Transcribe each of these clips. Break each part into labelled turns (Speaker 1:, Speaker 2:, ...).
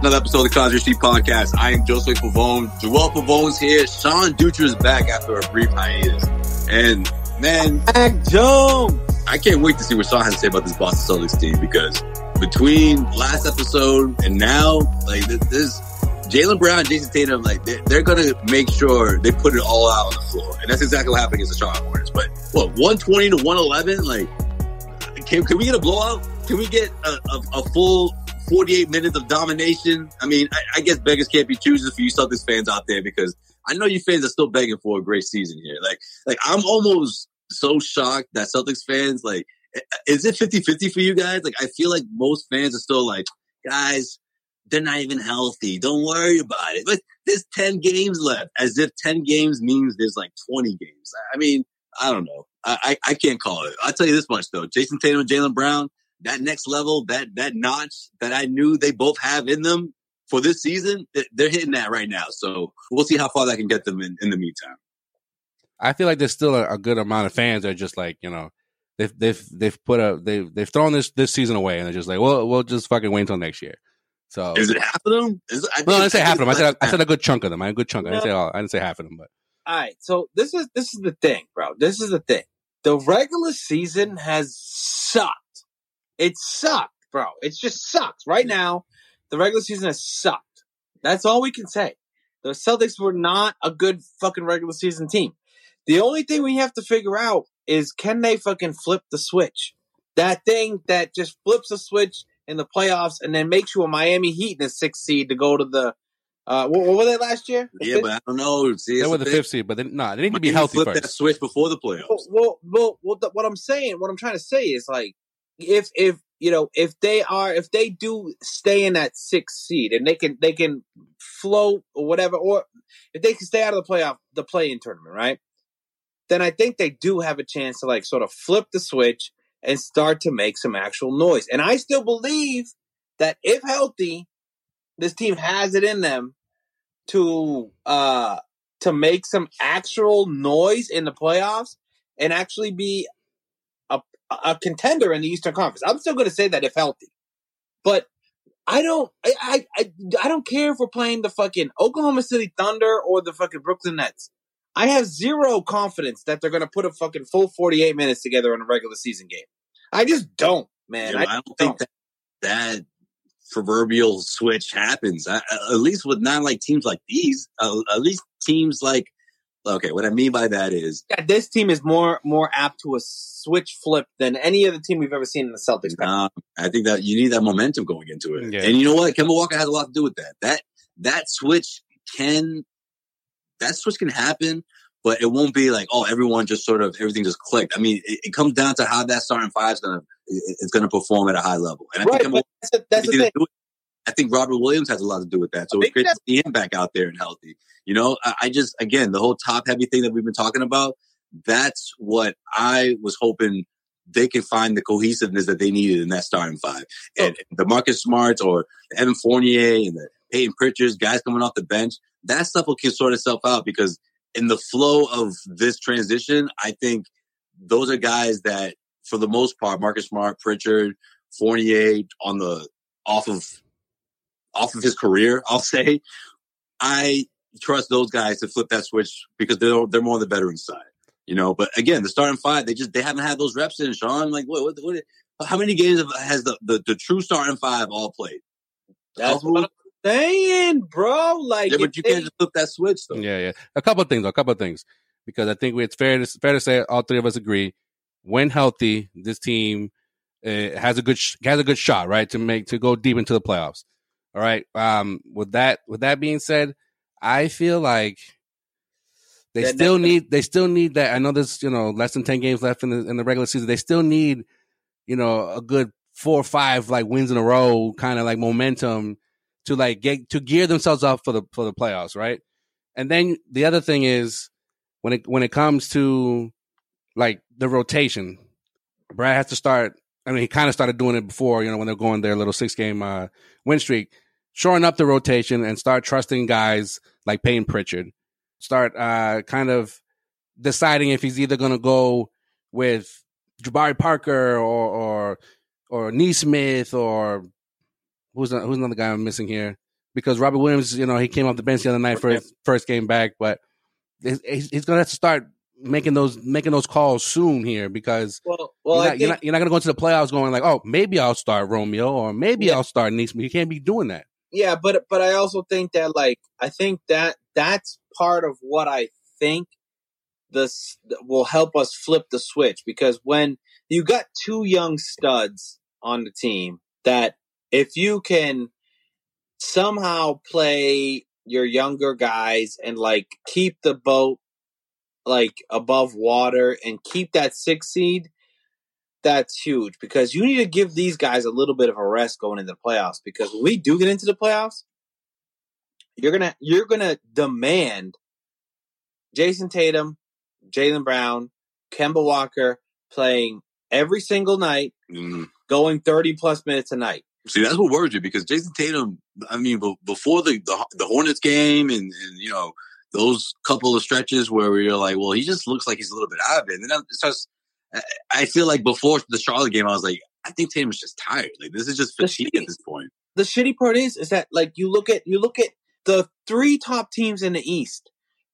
Speaker 1: another episode of the Cosby Street Podcast. I am Joseph Pavone. Joel Pavone's here. Sean Dutra is back after a brief hiatus. And man,
Speaker 2: Mac Jones.
Speaker 1: I can't wait to see what Sean has to say about this Boston Celtics team because between last episode and now, like this, this Jaylen Brown, Jayson Tatum, like they're, they're going to make sure they put it all out on the floor, and that's exactly what happened against the Charlotte Hornets. But what, one twenty to one eleven? Like, can, can we get a blowout? Can we get a, a, a full 48 minutes of domination. I mean, I, I guess beggars can't be choosers for you Celtics fans out there because I know you fans are still begging for a great season here. Like, like I'm almost so shocked that Celtics fans, like, is it 50 50 for you guys? Like, I feel like most fans are still like, guys, they're not even healthy. Don't worry about it. But there's 10 games left, as if 10 games means there's like 20 games. I mean, I don't know. I, I, I can't call it. I'll tell you this much though. Jayson Tatum and Jaylen Brown, that next level, that that notch that I knew they both have in them for this season, they're hitting that right now. So we'll see how far that can get them in, in the meantime.
Speaker 3: I feel like there's still a, a good amount of fans that are just like, you know, they've they've they've put a they've they've thrown this this season away and they're just like, well, we'll just fucking wait until next year. So
Speaker 1: is it half of them? Is,
Speaker 3: I, no, I didn't say half of them. I said I, said a good chunk of them. I a good chunk. I didn't say all. I didn't say half of them, but
Speaker 2: all right. So this is this is the thing, bro. This is the thing. The regular season has sucked. It sucked, bro. It just sucks. Right now, the regular season has sucked. That's all we can say. The Celtics were not a good fucking regular season team. The only thing we have to figure out is can they fucking flip the switch? That thing that just flips the switch in the playoffs and then makes you a Miami Heat in the sixth seed to go to the uh, what, what, were they last year?
Speaker 1: The yeah, fifth? but I don't know. See,
Speaker 3: they were the fifth seed, but they, nah, they need to be healthy
Speaker 1: flip
Speaker 3: first.
Speaker 1: that switch before the playoffs.
Speaker 2: Well, well, well, what I'm saying, what I'm trying to say is like, if if you know if they are if they do stay in that sixth seed and they can they can float or whatever, or if they can stay out of the playoff the play in tournament, right? Then I think they do have a chance to like sort of flip the switch and start to make some actual noise. And I still believe that if healthy, this team has it in them to uh to make some actual noise in the playoffs and actually be a contender in the Eastern Conference. I'm still going to say that if healthy, but I don't I, I I don't care if we're playing the fucking Oklahoma City Thunder or the fucking Brooklyn Nets. I have zero confidence that they're going to put a fucking full 48 minutes together in a regular season game. I just don't, man.
Speaker 1: Yeah,
Speaker 2: I,
Speaker 1: I, don't think that that proverbial switch happens. I, at least with not like teams like these. Uh, at least teams like okay. What I mean by that is
Speaker 2: yeah, this team is more more apt to a switch flip than any other team we've ever seen in the Celtics.
Speaker 1: Um, I think that you need that momentum going into it,
Speaker 3: Yeah.
Speaker 1: and you know what? Kemba Walker has a lot to do with that. That that switch can that switch can happen, but it won't be like, oh, everyone just sort of everything just clicked. I mean, it, it comes down to how that starting five is gonna it's gonna perform at a high level. And I
Speaker 2: right,
Speaker 1: think
Speaker 2: but that's, the- that's the
Speaker 1: everything
Speaker 2: thing.
Speaker 1: To do with- I think Robert Williams has a lot to do with that. So it's great to see him back out there and healthy. You know, I, I just again the whole top heavy thing that we've been talking about. That's what I was hoping they can find the cohesiveness that they needed in that starting five. And the Marcus Smarts or the Evan Fournier and the Payton Pritchards, guys coming off the bench, that stuff will can sort itself out because in the flow of this transition, I think those are guys that, for the most part, Marcus Smart, Pritchard, Fournier on the off of off of his career, I'll say, I trust those guys to flip that switch because they're they're more on the veteran side, you know. But again, the starting five, they just they haven't had those reps in. Sean, like, what, what, what how many games has the, the the true starting five all played?
Speaker 2: That's
Speaker 1: Couple?
Speaker 2: what I'm saying, bro. Like,
Speaker 1: Yeah,
Speaker 2: if
Speaker 1: but you
Speaker 2: they-
Speaker 1: can't just flip that switch though.
Speaker 3: Yeah, yeah. A couple of things, a couple of things, because I think we- it's fair to fair to say all three of us agree. When healthy, this team uh, has a good sh- has a good shot, right, to make to go deep into the playoffs. All right. Um, with that with that being said, I feel like they still need they still need that. I know there's you know less than ten games left in the in the regular season. They still need you know a good four or five like wins in a row, kind of like momentum to like get to gear themselves up for the for the playoffs, right? And then the other thing is when it when it comes to like the rotation, Brad has to start. I mean, he kind of started doing it before, you know, when they're going their little six game uh, win streak, shoring up the rotation and start trusting guys like Payton Pritchard. Start uh, kind of deciding if he's either going to go with Jabari Parker or or or Nesmith or who's who's another guy I'm missing here because Robert Williams, you know, he came off the bench the other night for his first game back, but he's, he's going to have to start making those making those calls soon here because
Speaker 2: well, well,
Speaker 3: you're, not, you're,
Speaker 2: think-
Speaker 3: not, you're not going to go into the playoffs going like, oh, maybe I'll start Romeo or maybe
Speaker 2: Yeah.
Speaker 3: I'll start Nesmith. You can't be doing that.
Speaker 2: Yeah, but but I also think that like I think that that's part of what I think this will help us flip the switch because when you got two young studs on the team that if you can somehow play your younger guys and like keep the boat like above water and keep that six seed that's huge because you need to give these guys a little bit of a rest going into the playoffs because when we do get into the playoffs you're gonna you're gonna demand Jayson Tatum, Jaylen Brown, Kemba Walker playing every single night,
Speaker 1: Mm.
Speaker 2: going thirty plus minutes a night.
Speaker 1: See, that's what worries you because Jayson Tatum. I mean, be- before the the, the Hornets game and, and you know those couple of stretches where you're like, well, he just looks like he's a little bit out of it. And then it starts. I- feel like before the Charlotte game, I was like, I think Tatum's just tired. Like this is just fatigue
Speaker 2: shitty-
Speaker 1: at this point.
Speaker 2: The shitty part is is that like you look at you look at the three top teams in the East.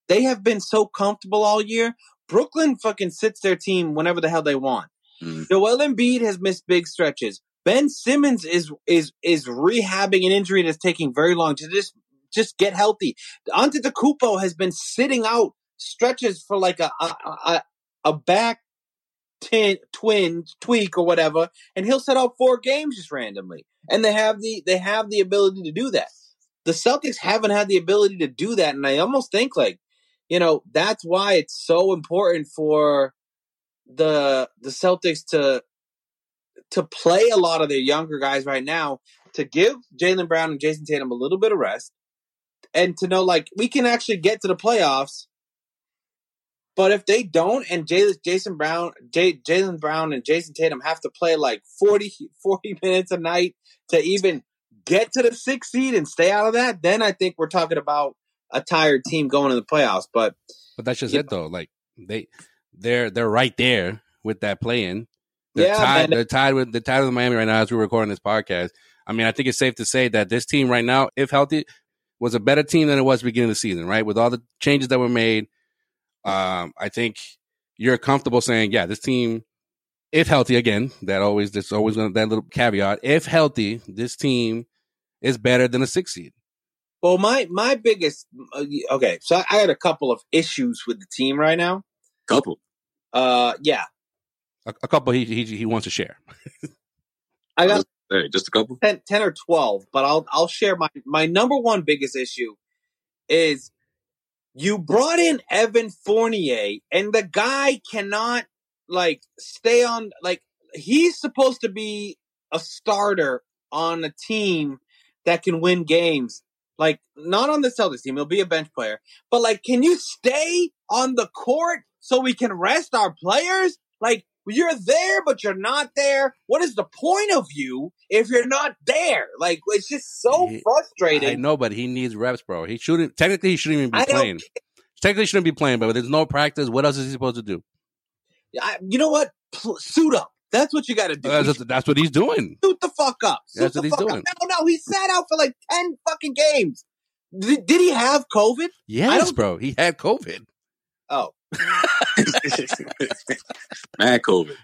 Speaker 2: They have been so comfortable all year. Brooklyn fucking sits their team whenever the hell they want.
Speaker 1: Mm.
Speaker 2: Joel Embiid has missed big stretches. Ben Simmons is is is rehabbing an injury that's taking very long to just just get healthy. Antetokounmpo has been sitting out stretches for like a a, a, a back tin, twin tweak or whatever, and he'll set out four games just randomly. And they have the they have the ability to do that. The Celtics haven't had the ability to do that, and I almost think like, you know, that's why it's so important for the the Celtics to to play a lot of their younger guys right now to give Jaylen Brown and Jayson Tatum a little bit of rest and to know like we can actually get to the playoffs. But if they don't, and Jaylen, Jason Brown, Jaylen Brown, and Jayson Tatum have to play like 40, 40 minutes a night to even get to the sixth seed and stay out of that, then I think we're talking about a tired team going to the playoffs. But
Speaker 3: But that's just it though. Like they they're they're right there with that play-in. They're
Speaker 2: Yeah,
Speaker 3: tied.
Speaker 2: man.
Speaker 3: They're tied with they're tied with Miami right now as we're recording this podcast. I mean, I think it's safe to say that this team right now, if healthy, was a better team than it was beginning of the season. Right, with all the changes that were made, um, I think you're comfortable saying, yeah, this team, if healthy, again, that always that's always gonna, that little caveat. If healthy, this team is better than a six seed.
Speaker 2: Well, my my biggest uh, okay, so I, I had a couple of issues with the team right now.
Speaker 1: Couple.
Speaker 2: Uh, yeah,
Speaker 3: A, a couple he, he he wants to share.
Speaker 2: I got
Speaker 1: Hey, just a couple.
Speaker 2: 10, 10 or twelve, but I'll I'll share my my number one biggest issue is you brought in Evan Fournier, and the guy cannot like stay on. Like he's supposed to be a starter on a team that can win games. Like not on the Celtics team, he'll be a bench player. But like, can you stay on the court so we can rest our players? Like you're there, but you're not there. What is the point of you if you're not there? Like it's just so
Speaker 3: He-
Speaker 2: frustrating.
Speaker 3: I know, but he needs reps, bro. He shouldn't. Technically, he shouldn't even be
Speaker 2: I
Speaker 3: playing. Technically, he shouldn't be playing, but there's no practice. What else is he supposed to do?
Speaker 2: I, you know what? Pl- suit up. That's what you got to do.
Speaker 3: That's, that's what he's doing.
Speaker 2: Suit the fuck up. Suit
Speaker 3: That's what he's doing.
Speaker 2: Up. No, no, he sat out for like ten fucking games. Did, did he have COVID?
Speaker 3: Yes, bro. He had COVID.
Speaker 2: Oh,
Speaker 1: Mad COVID.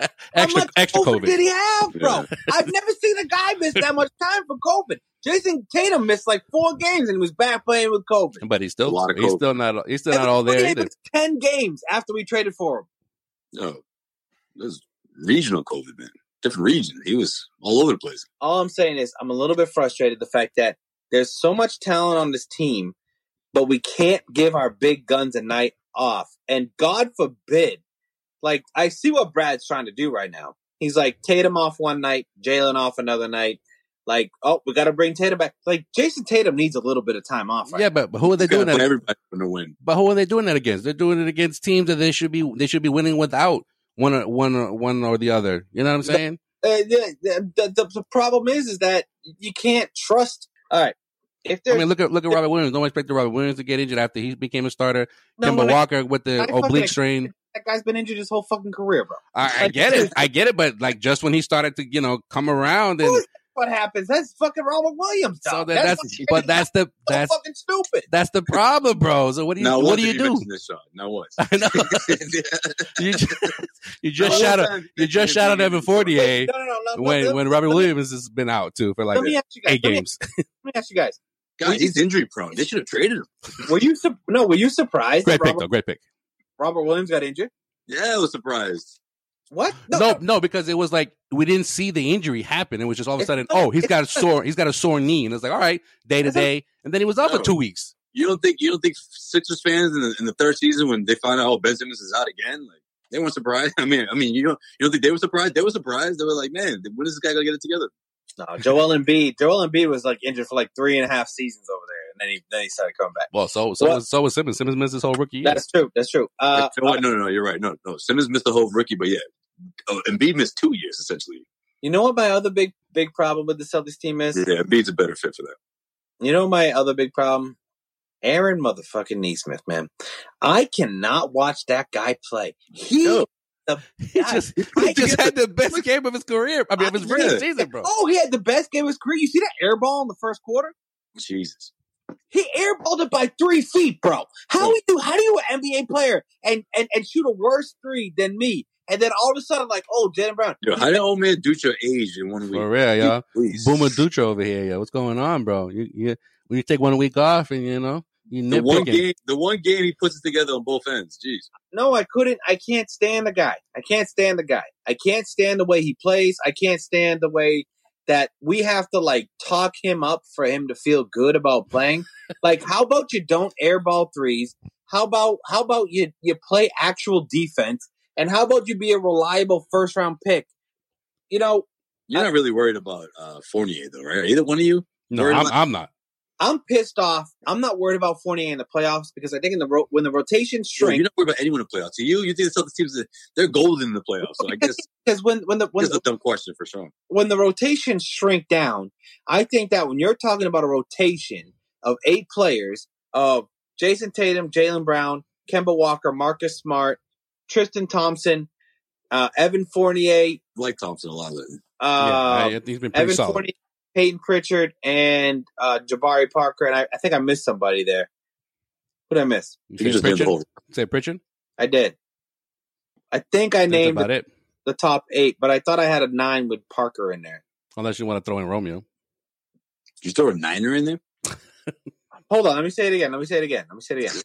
Speaker 2: how
Speaker 3: Extra,
Speaker 2: much
Speaker 3: extra
Speaker 2: COVID,
Speaker 3: COVID.
Speaker 2: did he have, bro?
Speaker 1: Yeah.
Speaker 2: I've never seen a guy miss that much time for COVID. Jayson Tatum missed like four games and he was back playing with COVID.
Speaker 3: But he's still,
Speaker 1: A lot of
Speaker 3: he's
Speaker 1: COVID.
Speaker 3: still not, he's still
Speaker 2: Evan
Speaker 3: not all there
Speaker 2: Fournier
Speaker 3: either.
Speaker 2: missed ten games after we traded for him.
Speaker 1: No, this is regional COVID, man. Different region. He was all over the place.
Speaker 2: all I'm saying is I'm a little bit frustrated the fact that there's so much talent on this team, but we can't give our big guns a night off. And God forbid, like I see what Brad's trying to do right now. He's like Tatum off one night, Jaylen off another night. Like, oh, we got to bring Tatum back. Like Jayson Tatum needs a little bit of time off. Right
Speaker 3: Yeah, but, but who are they
Speaker 1: They
Speaker 3: doing that?
Speaker 1: everybody for the win.
Speaker 3: But who are they doing that against? They're doing it against teams that they should be, they should be winning without one, or- one, or- one or the other. You know what I'm saying?
Speaker 2: Uh, the, the, the, the problem is, is that you can't trust. All right, if
Speaker 3: I mean, look at look at Robert Williams. Don't expect Robert Williams to get injured after he became a starter.
Speaker 2: no,
Speaker 3: Kemba
Speaker 2: no, no,
Speaker 3: Walker with the oblique strain.
Speaker 2: that guy's been injured his whole fucking career, bro.
Speaker 3: I, I get it. I get it. But like just when he started to, you know, come around and
Speaker 2: what happens. That's fucking Robert Williams.
Speaker 3: so that, that's,
Speaker 2: what's
Speaker 3: but that's the
Speaker 2: so
Speaker 3: that's
Speaker 2: fucking stupid.
Speaker 3: that's the problem, bro. So what do you
Speaker 1: Now,
Speaker 3: what
Speaker 1: once
Speaker 3: do you
Speaker 1: did
Speaker 3: do?
Speaker 1: mention This shot. Now what?
Speaker 3: I know you just, you just
Speaker 1: Now,
Speaker 3: shot
Speaker 1: one
Speaker 3: out you just
Speaker 1: mention
Speaker 3: shot out Evan
Speaker 1: being
Speaker 3: Fournier
Speaker 2: No, no, no, no.
Speaker 3: when
Speaker 2: let,
Speaker 3: when Robert
Speaker 2: let
Speaker 3: Williams has been out too for like
Speaker 2: Let me ask you guys.
Speaker 3: eight games.
Speaker 2: Let me ask you guys.
Speaker 1: God, he's injury prone. They should have traded him.
Speaker 2: Were you su- no? Were you surprised
Speaker 3: Great
Speaker 2: that
Speaker 3: pick
Speaker 2: Robert,
Speaker 3: though. Great pick.
Speaker 2: Robert Williams got injured?
Speaker 1: Yeah, I was surprised.
Speaker 2: What?
Speaker 3: No, no, because it was like we didn't see the injury happen. It was just all of a
Speaker 2: It's
Speaker 3: sudden,
Speaker 2: not-
Speaker 3: oh, he's
Speaker 2: it's
Speaker 3: got a sore, he's got a sore knee, and it's like, all right, day to day, and then he was out for two weeks.
Speaker 1: You don't think you don't think Sixers fans in the, in the third season when they find out oh Ben Simmons is out again, like they weren't surprised. I mean, I mean, you don't you don't think they were surprised? They were surprised. They were like, man, when is this guy gonna get it together?
Speaker 2: No, Joel Embiid. Joel Embiid was like injured for like three and a half seasons over there, and then he then he started coming back.
Speaker 3: Well, so so
Speaker 2: What?
Speaker 3: was, so was Simmons. Simmons missed his whole rookie year.
Speaker 2: That's true. That's true. Uh,
Speaker 1: You know no, no, no, you're right. No, no, Simmons missed the whole rookie, but yeah, oh, Embiid missed two years essentially.
Speaker 2: you know what my other big big problem with the Celtics team is?
Speaker 1: Yeah, Embiid's a better fit for that.
Speaker 2: You know my other big problem? Aaron motherfucking Nesmith, man. I cannot watch that guy play. He
Speaker 1: No.
Speaker 2: The
Speaker 3: he
Speaker 2: God,
Speaker 3: just
Speaker 2: I
Speaker 3: he just had the best game of his career. I mean, of his
Speaker 1: Yeah.
Speaker 3: regular season, bro.
Speaker 2: Oh, he had the best game of his career. You see that air ball in the first quarter?
Speaker 1: Jesus.
Speaker 2: He airballed it by three feet, bro. How do you how do you an NBA player and, and and shoot a worse three than me? And then all of a sudden, like, oh, Jaylen Brown.
Speaker 1: Yo, how did old man Dutra age in one week?
Speaker 3: For real, y'all. Boomer Dutra over here, yo. What's going on, bro? You, you when you take one week off and you know you
Speaker 1: The one game, the one game he puts it together on both ends. Jeez.
Speaker 2: No, I couldn't. I can't stand the guy. I can't stand the guy. I can't stand the way he plays. I can't stand the way that we have to like talk him up for him to feel good about playing. like, how about you don't airball threes? How about how about you you play actual defense? And how about you be a reliable first round pick? You know,
Speaker 1: You're not really worried about uh, Fournier though, right? Either one of you?
Speaker 3: No, I'm, I'm not.
Speaker 2: I'm pissed off. I'm not worried about Fournier in the playoffs because I think in the ro- when the rotation
Speaker 1: Yo,
Speaker 2: shrink
Speaker 1: You're not worried about anyone in the playoffs. To you, you think the Celtics teams they're golden in the playoffs. So I guess
Speaker 2: because when when the when the,
Speaker 1: a dumb question for sure.
Speaker 2: when the rotations shrink down, I think that when you're talking about a rotation of eight players of Jayson Tatum, Jaylen Brown, Kemba Walker, Marcus Smart, Tristan Thompson, uh, Evan Fournier,
Speaker 1: I like Thompson a lot of it.
Speaker 3: yeah,
Speaker 2: uh,
Speaker 3: I, I think he's been pretty
Speaker 2: Evan
Speaker 3: solid.
Speaker 2: Fournier, Payton Pritchard, and uh, Jabari Parker, and I, I think I missed somebody there. Who did I miss?
Speaker 3: You
Speaker 1: You
Speaker 3: say
Speaker 1: just named the
Speaker 3: Pritchard?
Speaker 1: whole.
Speaker 3: Say Pritchard.
Speaker 2: I did. I think I
Speaker 3: That's
Speaker 2: named
Speaker 3: about
Speaker 2: the,
Speaker 3: it.
Speaker 2: the top eight, but I thought I had a nine with Parker in there.
Speaker 3: Unless you want to throw in Romeo.
Speaker 1: You throw a niner in there?
Speaker 2: Hold on, let me say it again. Let me say it again. Let me say it again.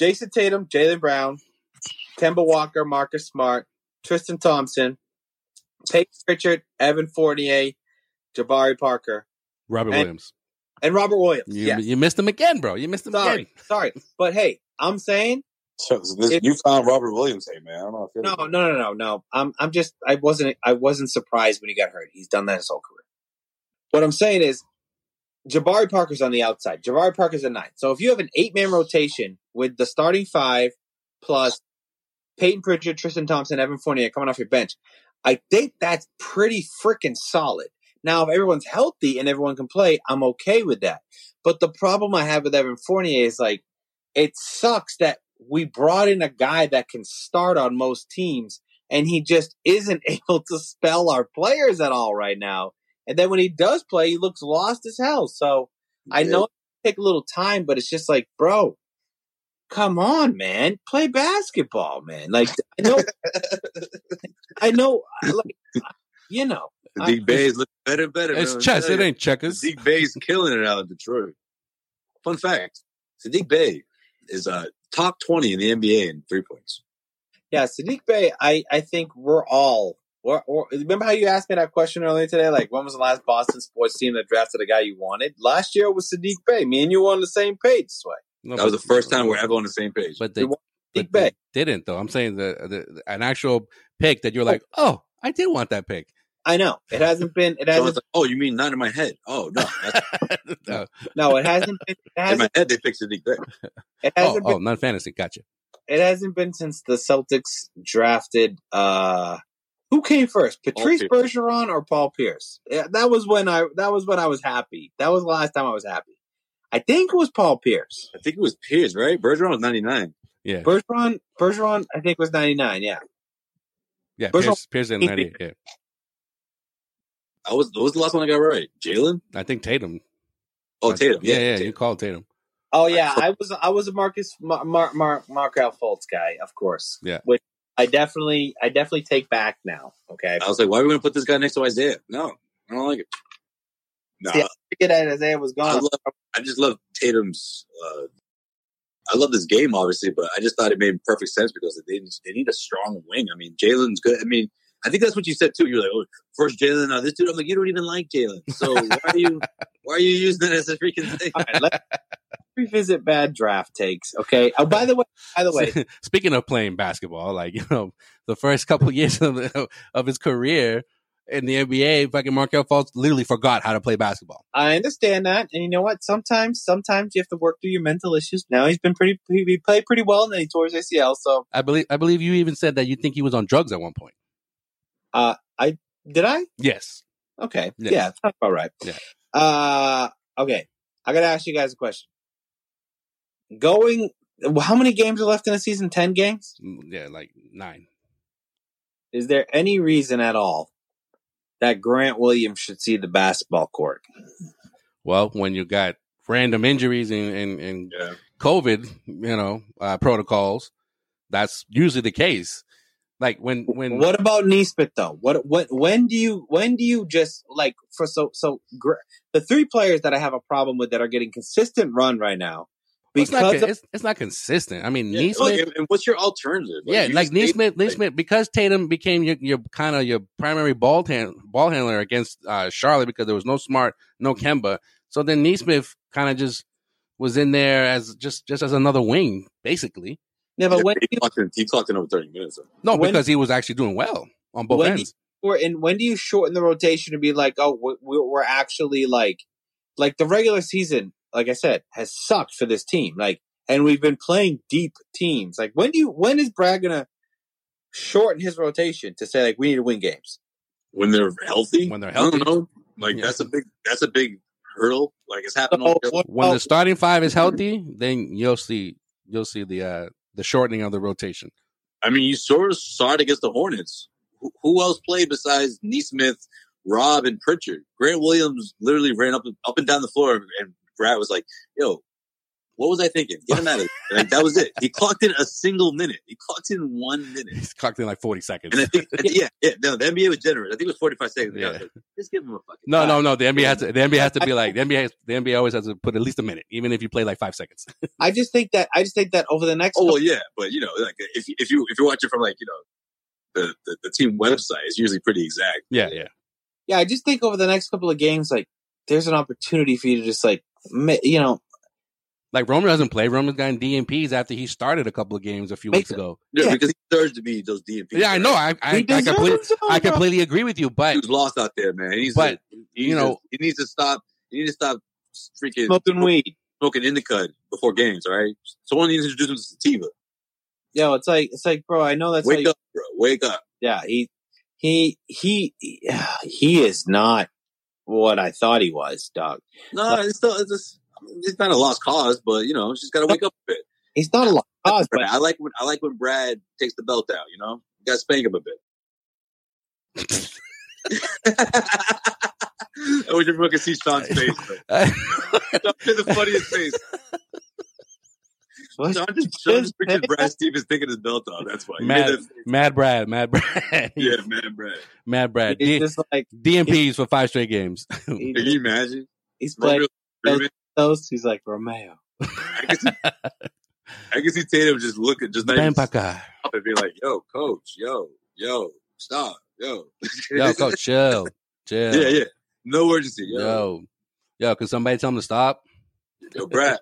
Speaker 2: Jayson Tatum, Jaylen Brown, Kemba Walker, Marcus Smart, Tristan Thompson, Payton Pritchard, Evan Fournier, Jabari Parker,
Speaker 3: Robert
Speaker 2: And-
Speaker 3: Williams.
Speaker 2: and Robert Williams.
Speaker 3: You,
Speaker 2: yeah,
Speaker 3: you missed him again, bro. You missed him
Speaker 2: sorry,
Speaker 3: again.
Speaker 2: sorry, but hey, I'm saying
Speaker 1: So this,
Speaker 2: It-
Speaker 1: you found Robert Williams, hey man. I don't know. If
Speaker 2: no, no, no, no, no. I'm, I'm just, I wasn't, I wasn't surprised when he got hurt. He's done that his whole career. What I'm saying is, Jabari Parker's on the outside. Jabari Parker's a nine. So if you have an eight man rotation with the starting five plus Payton Pritchard, Tristan Thompson, Evan Fournier coming off your bench, I think that's pretty freaking solid. Now, if everyone's healthy and everyone can play, I'm okay with that. But the problem I have with Evan Fournier is like, it sucks that we brought in a guy that can start on most teams and he just isn't able to spell our players at all right now. And then when he does play, he looks lost as hell. So I know it take a little time, but it's just like, bro, come on, man, play basketball, man. Like I know, I know, like, you know,
Speaker 1: Saddiq Bey is looking better and better.
Speaker 3: It's
Speaker 1: man.
Speaker 3: chess. It ain't checkers.
Speaker 1: you. Saddiq Bey's killing it out of Detroit. Fun fact: Saddiq Bey is uh, top twenty in the NBA in three points.
Speaker 2: yeah, Saddiq Bey. I I think we're all. We're, we're- remember how you asked me that question earlier today? Like, when was the last Boston sports team that drafted a guy you wanted? Last year it was Saddiq Bey. Me and you were on the same page, Sway.
Speaker 3: No,
Speaker 1: That was the first time we're ever on the same page.
Speaker 3: But they,
Speaker 2: We
Speaker 3: but
Speaker 2: Saddiq
Speaker 3: they didn't though. I'm saying the, the an actual pick that you're like, oh, I did want that pick.
Speaker 2: I know it hasn't been. It hasn't.
Speaker 1: it's like, oh, you mean not in my head? Oh no,
Speaker 3: no.
Speaker 2: No, it hasn't been. It
Speaker 1: in my head they picked Saddiq Bey.
Speaker 2: It
Speaker 3: Oh,
Speaker 2: hasn't
Speaker 3: oh,
Speaker 2: been.
Speaker 3: not fantasy. Gotcha.
Speaker 2: It hasn't been since the Celtics drafted. uh Who came first, Patrice Bergeron or Paul Pierce? Yeah, that was when I. That was when I was happy. That was the last time I was happy. I think it was Paul Pierce.
Speaker 1: I think it was Pierce, right? Bergeron was ninety nine.
Speaker 3: Yeah,
Speaker 2: Bergeron. Bergeron. I think was ninety nine. Yeah.
Speaker 3: yeah.
Speaker 2: Bergeron-
Speaker 3: Pierce, Pierce in ninety. Yeah,
Speaker 1: I was. What was the last one I got right? Jaylen.
Speaker 3: I think Tatum.
Speaker 1: Oh, Tatum.
Speaker 3: Yeah,
Speaker 1: Yeah,
Speaker 3: yeah.
Speaker 1: Tatum.
Speaker 3: You called Tatum.
Speaker 2: Oh yeah, I was. I was a Marcus Mar Mar Mar Markelle Fultz guy, of course.
Speaker 3: Yeah.
Speaker 2: Which I definitely, I definitely take back now. Okay.
Speaker 1: I was like, why are we going to put this guy next to Isaiah? No, I don't like it. No,
Speaker 2: See, I that Isaiah was
Speaker 1: I,
Speaker 2: gone.
Speaker 1: love, I just love Tatum's. Uh, I love this game, obviously, but I just thought it made perfect sense because they they need a strong wing. I mean, Jaylen's good. I mean, I think that's what you said too. You're like, oh, first Jaylen, now this dude. I'm like, you don't even like Jaylen, so why are you why are you using it as a freaking thing?
Speaker 2: All right, let's revisit bad draft takes. Okay. Oh, by the way, by the way,
Speaker 3: Speaking of playing basketball, like you know, the first couple years of, of his career in the NBA, fucking Markelle Fultz literally forgot how to play basketball.
Speaker 2: I understand that, and you know what? Sometimes, sometimes you have to work through your mental issues. Now he's been pretty, he he played pretty well, and then he tore his ACL. So,
Speaker 3: I believe. I believe you even said that you think he was on drugs at one point.
Speaker 2: Uh, I did I?
Speaker 3: Yes.
Speaker 2: Okay.
Speaker 3: Yeah.
Speaker 2: Yeah, that's all right.
Speaker 3: Yeah.
Speaker 2: Uh, okay. I gotta ask you guys a question. Going, how many games are left in the season? Ten games.
Speaker 3: Mm, Yeah, like nine.
Speaker 2: Is there any reason at all that Grant Williams should see the basketball court?
Speaker 3: Well, when you got random injuries and and, and
Speaker 1: Yeah.
Speaker 3: COVID, you know, uh, protocols, that's usually the case. Like when when
Speaker 2: What about Nesmith though? What what when do you when do you just like for so so Gr- the three players that I have a problem with that are getting consistent run right now
Speaker 3: it's not,
Speaker 2: of,
Speaker 3: it's, it's not consistent. I mean,
Speaker 1: Yeah,
Speaker 3: Nesmith,
Speaker 1: look, and- and what's your alternative?
Speaker 3: yeah,
Speaker 1: you
Speaker 3: like
Speaker 1: just made-
Speaker 3: Nesmith, Nesmith, because Tatum became your, your kind of your primary ball hand, ball handler against uh, Charlotte because there was no smart, no Kemba. So then Nesmith kind of just was in there as just just as another wing, basically.
Speaker 2: Yeah, but when
Speaker 1: he,
Speaker 2: do
Speaker 1: clocked in, he clocked in over thirty minutes. though.
Speaker 3: No,
Speaker 2: When-
Speaker 3: because he was actually doing well on both
Speaker 2: When
Speaker 3: ends.
Speaker 2: or and when do you shorten the rotation to be like oh we're, we're we're actually like like the regular season like I said has sucked for this team like and we've been playing deep teams like when do you when is Brad gonna shorten his rotation to say like we need to win games
Speaker 1: When they're healthy,
Speaker 3: When they're healthy.
Speaker 1: I don't
Speaker 3: healthy.
Speaker 1: know. Like
Speaker 3: Yeah.
Speaker 1: that's a big that's a big hurdle. Like it's happened. all
Speaker 2: So, what
Speaker 3: when
Speaker 2: about-
Speaker 3: the starting five is healthy, then you'll see you'll see the uh the shortening of the rotation.
Speaker 1: I mean, you sort of saw it against the Hornets. Who, else played besides Nesmith, Rob, and Pritchard? Grant Williams literally ran up up and down the floor, and Brad was like, "Yo, what was I thinking? Get him out of there." Like, that was it. He clocked in a single minute. He clocked in one minute.
Speaker 3: He's clocked in like forty seconds.
Speaker 1: And I think, yeah, yeah, no, the NBA was generous. I think it was 45 seconds.
Speaker 3: Yeah.
Speaker 1: Like, Just give him a fucking.
Speaker 3: No, no, no. The NBA has to. The NBA has to be like the NBA. Has, the NBA always has to put at least a minute, even if you play like five seconds.
Speaker 2: I just think that I just think that over the next
Speaker 1: Oh well, yeah, but you know, like if you- if you if you watch it from like you know the the, the team website, it's usually pretty exact.
Speaker 3: yeah, yeah.
Speaker 2: yeah I just think over the next couple of games like there's an opportunity for you to just like ma- you know,
Speaker 3: Like Roman doesn't play. Roman's gotten DMPs after he started a couple of games a few
Speaker 2: Makes
Speaker 3: weeks
Speaker 2: it-
Speaker 3: ago.
Speaker 1: Yeah,
Speaker 2: Yeah.
Speaker 1: because he deserves to be those DMPs.
Speaker 3: Yeah, I know. I I, I completely
Speaker 2: them,
Speaker 3: I completely agree with you, but
Speaker 1: He was lost out there, man. He's
Speaker 3: But,
Speaker 1: he
Speaker 3: you know-
Speaker 1: to, he needs to stop. He needs to stop freaking
Speaker 2: smoking weed.
Speaker 1: smoking indica before games. All right, someone needs to introduce him to sativa.
Speaker 2: Yo, it's like it's like, bro. I know that's
Speaker 1: Wake
Speaker 2: like,
Speaker 1: up, bro. Wake up.
Speaker 2: yeah. He he he he is not what I thought he was, dog.
Speaker 1: No, it's still it's just it's not a lost cause, but you know, she's got to wake up a bit.
Speaker 2: He's not a lost cause, but
Speaker 1: I like when I like when Brad takes the belt out. You know, you got to spank him a bit. I wish everyone could see Sean's face. Bro. Sean did the funniest face.
Speaker 2: What?
Speaker 1: Sean just, Sean just pictured Brad Stevens taking his belt off. That's why.
Speaker 3: Mad,
Speaker 1: that.
Speaker 3: Mad Brad, Mad Brad,
Speaker 1: Yeah, man, Brad.
Speaker 3: Mad Brad.
Speaker 2: he's
Speaker 3: D-
Speaker 2: just like
Speaker 3: DMPs for five straight games.
Speaker 1: Can you imagine?
Speaker 2: he's playing
Speaker 1: Romeo screaming?
Speaker 2: Those. He's like Romeo.
Speaker 1: I can see, I can see Tatum just looking, just not even
Speaker 3: Ven pa acá.
Speaker 1: stop and be like, "Yo, coach, yo, yo, stop, yo,
Speaker 3: Yo, coach, chill, chill.
Speaker 1: yeah, yeah, no urgency, yo, yo,
Speaker 3: Yo, yo, can somebody tell him to stop?
Speaker 1: Yo, Brad,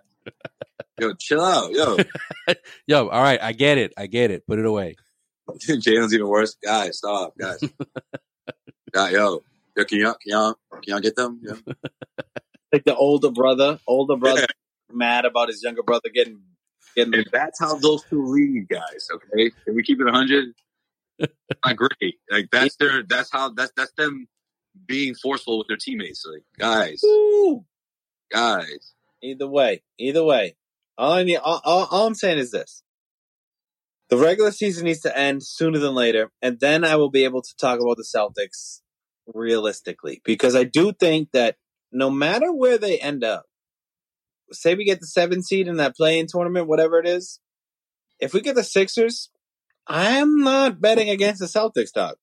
Speaker 1: yo, chill out, yo."
Speaker 3: Yo, all right, I get it, I get it. Put it away.
Speaker 1: Jaylen's even worse. Guys, stop, guys. God, yo, yo, can y'all, can y'all, can y'all get them? Yeah.
Speaker 2: Like the older brother, older brother, mad about his younger brother getting getting.
Speaker 1: That's how those two lead, guys. Okay, can we keep it hundred? Not great. Like that's their. That's how. That's that's them being forceful with their teammates. Like guys,
Speaker 2: Woo!
Speaker 1: guys.
Speaker 2: Either way, either way. All I need, all, all, all I'm saying is this: the regular season needs to end sooner than later, and then I will be able to talk about the Celtics realistically. Because I do think that no matter where they end up, say we get the seven seed in that playing tournament, whatever it is, if we get the Sixers, I'm not betting against the Celtics, dog.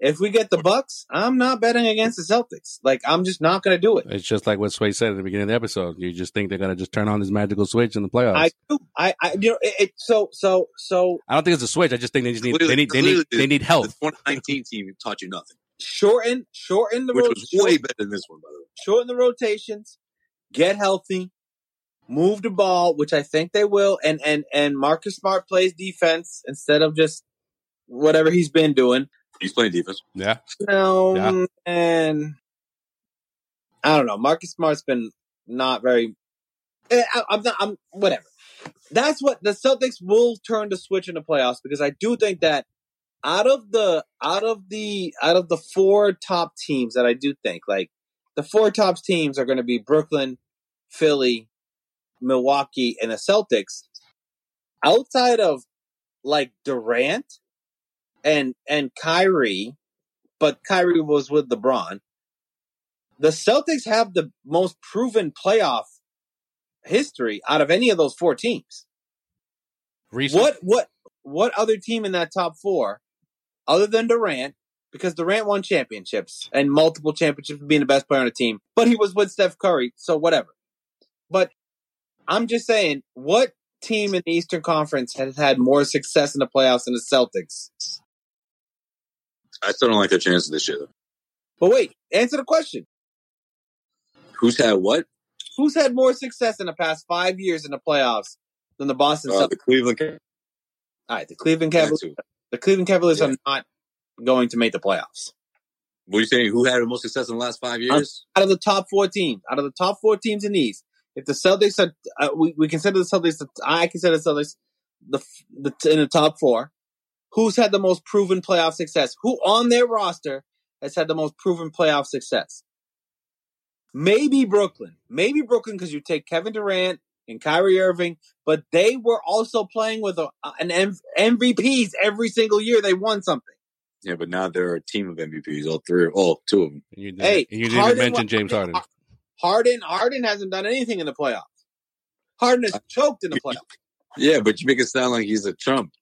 Speaker 2: If we get the Bucks, I'm not betting against the Celtics. Like I'm just not going to do it.
Speaker 3: It's just like what Sway said at the beginning of the episode. You just think they're gonna just turn on this magical switch in the playoffs.
Speaker 2: I do. I, I, you know, it, it, so, so, so
Speaker 3: I don't think it's a switch. I just think they just need
Speaker 1: Clearly-
Speaker 3: they need they need they need help.
Speaker 1: The 2019 team taught you nothing,
Speaker 2: shorten, shorten the
Speaker 1: which
Speaker 2: rot-
Speaker 1: was way better than this one, by the way.
Speaker 2: Shorten the rotations, get healthy, move the ball, which I think they will, and and and Marcus Smart plays defense instead of just whatever he's been doing.
Speaker 1: He's playing defense.
Speaker 3: Yeah,
Speaker 2: No,
Speaker 3: Yeah.
Speaker 2: and I don't know. Marcus Smart's been not very. eh, I, I'm not. I'm whatever. That's what the Celtics will turn the switch in the playoffs because I do think that out of the out of the out of the four top teams that I do think like the four top teams are going to be Brooklyn, Philly, Milwaukee, and the Celtics. Outside of like Durant and and Kyrie, but Kyrie was with LeBron. The Celtics have the most proven playoff history out of any of those four teams.
Speaker 3: Recent.
Speaker 2: What what what other team in that top four, other than Durant, because Durant won championships and multiple championships, for being the best player on the team, but he was with Steph Curry, so whatever. But I'm just saying, what team in the Eastern Conference has had more success in the playoffs than the Celtics?
Speaker 1: I still don't like their chances this year. Though.
Speaker 2: But wait, answer the question.
Speaker 1: Who's had what?
Speaker 2: Who's had more success in the past five years in the playoffs than the Boston
Speaker 1: Uh,
Speaker 2: Celtics?
Speaker 1: the Cleveland
Speaker 2: All right, the Cleveland Cavaliers. The Cleveland Cavaliers
Speaker 1: Yeah.
Speaker 2: are not going to make the playoffs.
Speaker 1: What are you saying? Who had the most success in the last five years?
Speaker 2: Out of the top four teams, out of the top four teams in the East, if the Celtics are, uh, we, we consider the Celtics, the, I consider the Celtics the, the in the top four. Who's had the most proven playoff success? Who on their roster has had the most proven playoff success? Maybe Brooklyn. Maybe Brooklyn because you take Kevin Durant and Kyrie Irving, but they were also playing with a, an M- MVPs every single year. They won something.
Speaker 1: Yeah, but now they're a team of MVPs. All three, all two of them.
Speaker 3: You didn't,
Speaker 2: Hey,
Speaker 3: you didn't
Speaker 2: Harden
Speaker 3: mention
Speaker 2: wa-
Speaker 3: James Harden.
Speaker 2: Harden, Harden hasn't done anything in the playoffs. Harden has uh, choked in the playoffs.
Speaker 1: Yeah, but you make it sound like he's a chump.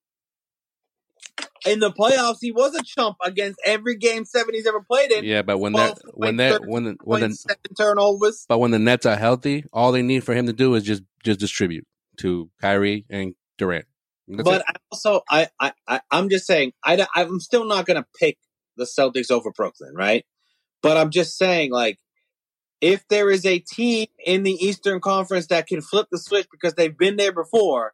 Speaker 2: In the playoffs, he was a chump against every game seven he's ever played in.
Speaker 3: Yeah, but when
Speaker 2: Twelve
Speaker 3: that when
Speaker 2: point
Speaker 3: that when the, when
Speaker 2: When
Speaker 3: the
Speaker 2: seven turnovers.
Speaker 3: but when the Nets are healthy, all they need for him to do is just just distribute to Kyrie and Durant. That's
Speaker 2: but
Speaker 3: it.
Speaker 2: I also, I, I, I, I'm just saying, I, I'm still not going to pick the Celtics over Brooklyn, right? But I'm just saying, like, if there is a team in the Eastern Conference that can flip the switch because they've been there before,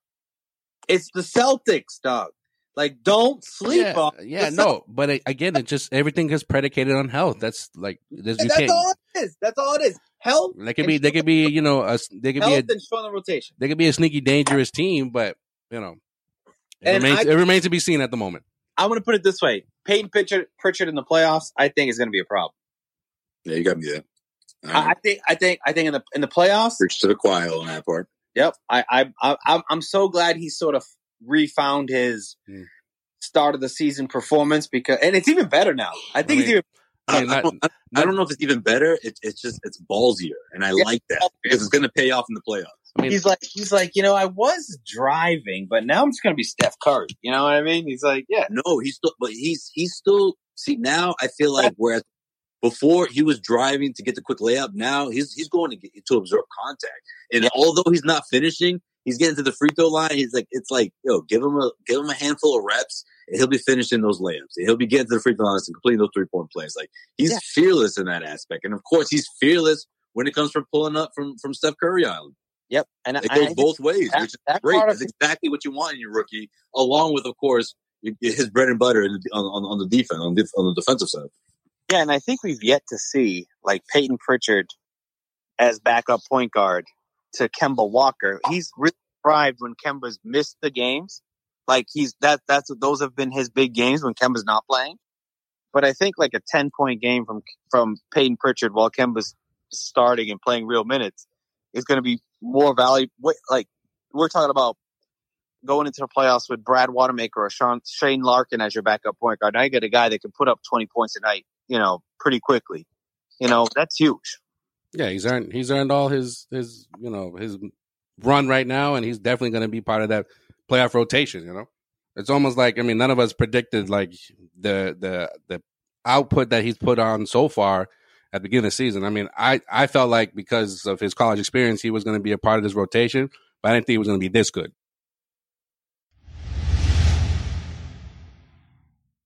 Speaker 2: it's the Celtics, dog. Like, don't sleep
Speaker 3: yeah,
Speaker 2: on.
Speaker 3: yeah,
Speaker 2: the
Speaker 3: no, but it, again, it just everything is predicated on health. That's like there's, you
Speaker 2: Celtics.
Speaker 3: can't.
Speaker 2: That's all it is. That's all it is. Health.
Speaker 3: They could be, they could be, you know, a, they could be a,
Speaker 2: and strong rotation.
Speaker 3: they could be a sneaky, dangerous team, but you know, it
Speaker 2: And
Speaker 3: remains,
Speaker 2: I-
Speaker 3: it remains to be seen at the moment.
Speaker 2: I'm going to put it this way: Payton Pritchard, Pritchard in the playoffs, I think is going to be a problem.
Speaker 1: Yeah, you got me there. All
Speaker 2: I, I think, I think, I think in the in the playoffs,
Speaker 1: Preach to the choir on that part.
Speaker 2: Yep. I, I, I, I'm, I'm so glad he sort of refound his
Speaker 3: Hmm.
Speaker 2: start of the season performance because, and it's even better now. I think
Speaker 3: I
Speaker 2: it's
Speaker 3: mean,
Speaker 2: even.
Speaker 3: I mean,
Speaker 1: I, I don't, I, I don't know if it's even better. It, it's just it's ballsier, and I
Speaker 2: Yeah.
Speaker 1: like that because it's going to pay off in the playoffs.
Speaker 3: I mean,
Speaker 2: He's like, he's like, you know, I was driving, but now I'm just going to be Steph Curry. You know what I mean? He's like, yeah,
Speaker 1: No, he's still, but he's he's still. See now, I feel like whereas before he was driving to get the quick layup, now he's he's going to get to absorb contact, and
Speaker 2: Yeah.
Speaker 1: although he's not finishing, he's getting to the free throw line. He's like, it's like, yo, give him a give him a handful of reps, and he'll be finishing those layups. And he'll be getting to the free throw line and completing those three point plays. Like he's
Speaker 2: Yeah.
Speaker 1: fearless in that aspect, and of course, he's fearless when it comes from pulling up from from Steph Curry Island.
Speaker 2: Yep. And
Speaker 1: It goes
Speaker 2: I-
Speaker 1: both ways,
Speaker 2: that-
Speaker 1: which is
Speaker 2: that
Speaker 1: great. That's exactly what you want in your rookie, along with, of course, his bread and butter on, on, on the defense, on, def- on the defensive side.
Speaker 2: Yeah, and I think we've yet to see like Payton Pritchard as backup point guard to Kemba Walker. He's really thrived when Kemba's missed the games. Like he's that that's those have been his big games when Kemba's not playing. But I think like a ten point game from from Payton Pritchard while Kemba's starting and playing real minutes is going to be more valuable. Like we're talking about going into the playoffs with Brad Wanamaker or Sean, Shane Larkin as your backup point guard. Now you get a guy that can put up twenty points a night you know, pretty quickly. You know, that's huge.
Speaker 3: yeah, he's earned he's earned all his his you know his run right now, and he's definitely going to be part of that playoff rotation. You know, it's almost like I mean, none of us predicted like the the the output that he's put on so far at the beginning of the season. I mean, I I felt like because of his college experience, he was going to be a part of this rotation, but I didn't think he was going to be this good.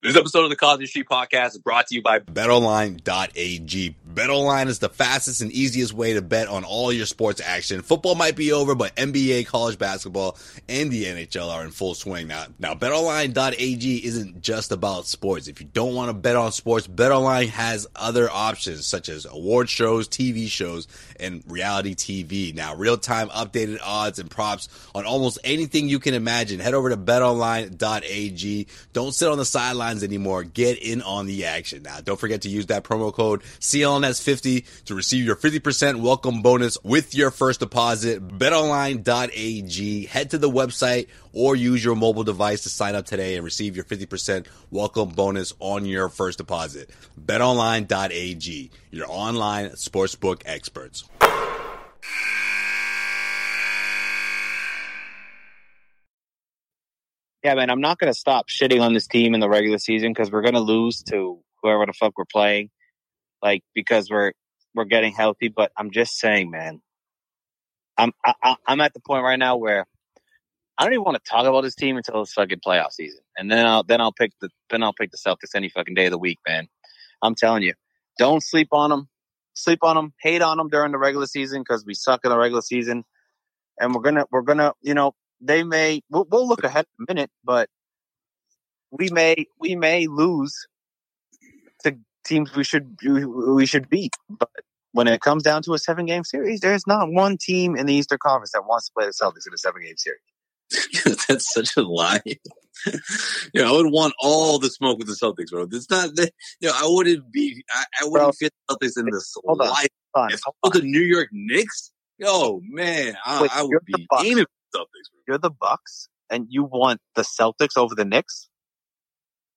Speaker 4: This episode of the College Street Podcast is brought to you by
Speaker 5: BetOnline.ag. BetOnline is the fastest and easiest way to bet on all your sports action. Football might be over, but NBA, college basketball, and the NHL are in full swing now. Now, BetOnline.ag isn't just about sports. If you don't want to bet on sports, BetOnline has other options such as award shows, TV shows, and reality TV. Now, real-time updated odds and props on almost anything you can imagine. Head over to BetOnline.ag. Don't sit on the sidelines anymore. Get in on the action. Now, don't forget to use that promo code CLNS50 to receive your 50% welcome bonus with your first deposit. BetOnline.ag. Head to the website or use your mobile device to sign up today and receive your 50% welcome bonus on your first deposit. BetOnline.ag. Your online sportsbook experts.
Speaker 2: Yeah, man, I'm not going to stop shitting on this team in the regular season because we're going to lose to whoever the fuck we're playing, like because we're we're getting healthy. But I'm just saying, man, I'm I, I'm at the point right now where I don't even want to talk about this team until it's fucking playoff season, and then I'll then I'll pick the then I'll pick the Celtics any fucking day of the week, man. I'm telling you, don't sleep on them. Sleep on them, hate on them during the regular season because we suck in the regular season, and we're gonna we're gonna you know they may we'll, we'll look ahead a minute, but we may we may lose to teams we should we should beat. But when it comes down to a seven game series, there's not one team in the Eastern Conference that wants to play the Celtics in a seven game series.
Speaker 1: That's such a lie. you know, I would want all the smoke with the Celtics, bro. It's not that, you know, I wouldn't be, I, I wouldn't
Speaker 2: Bro,
Speaker 1: fit the Celtics in this
Speaker 2: hold
Speaker 1: life. If I was the New York Knicks, yo, man, I, I would be aiming the Celtics.
Speaker 2: You're the Bucks, and you want the Celtics over the Knicks.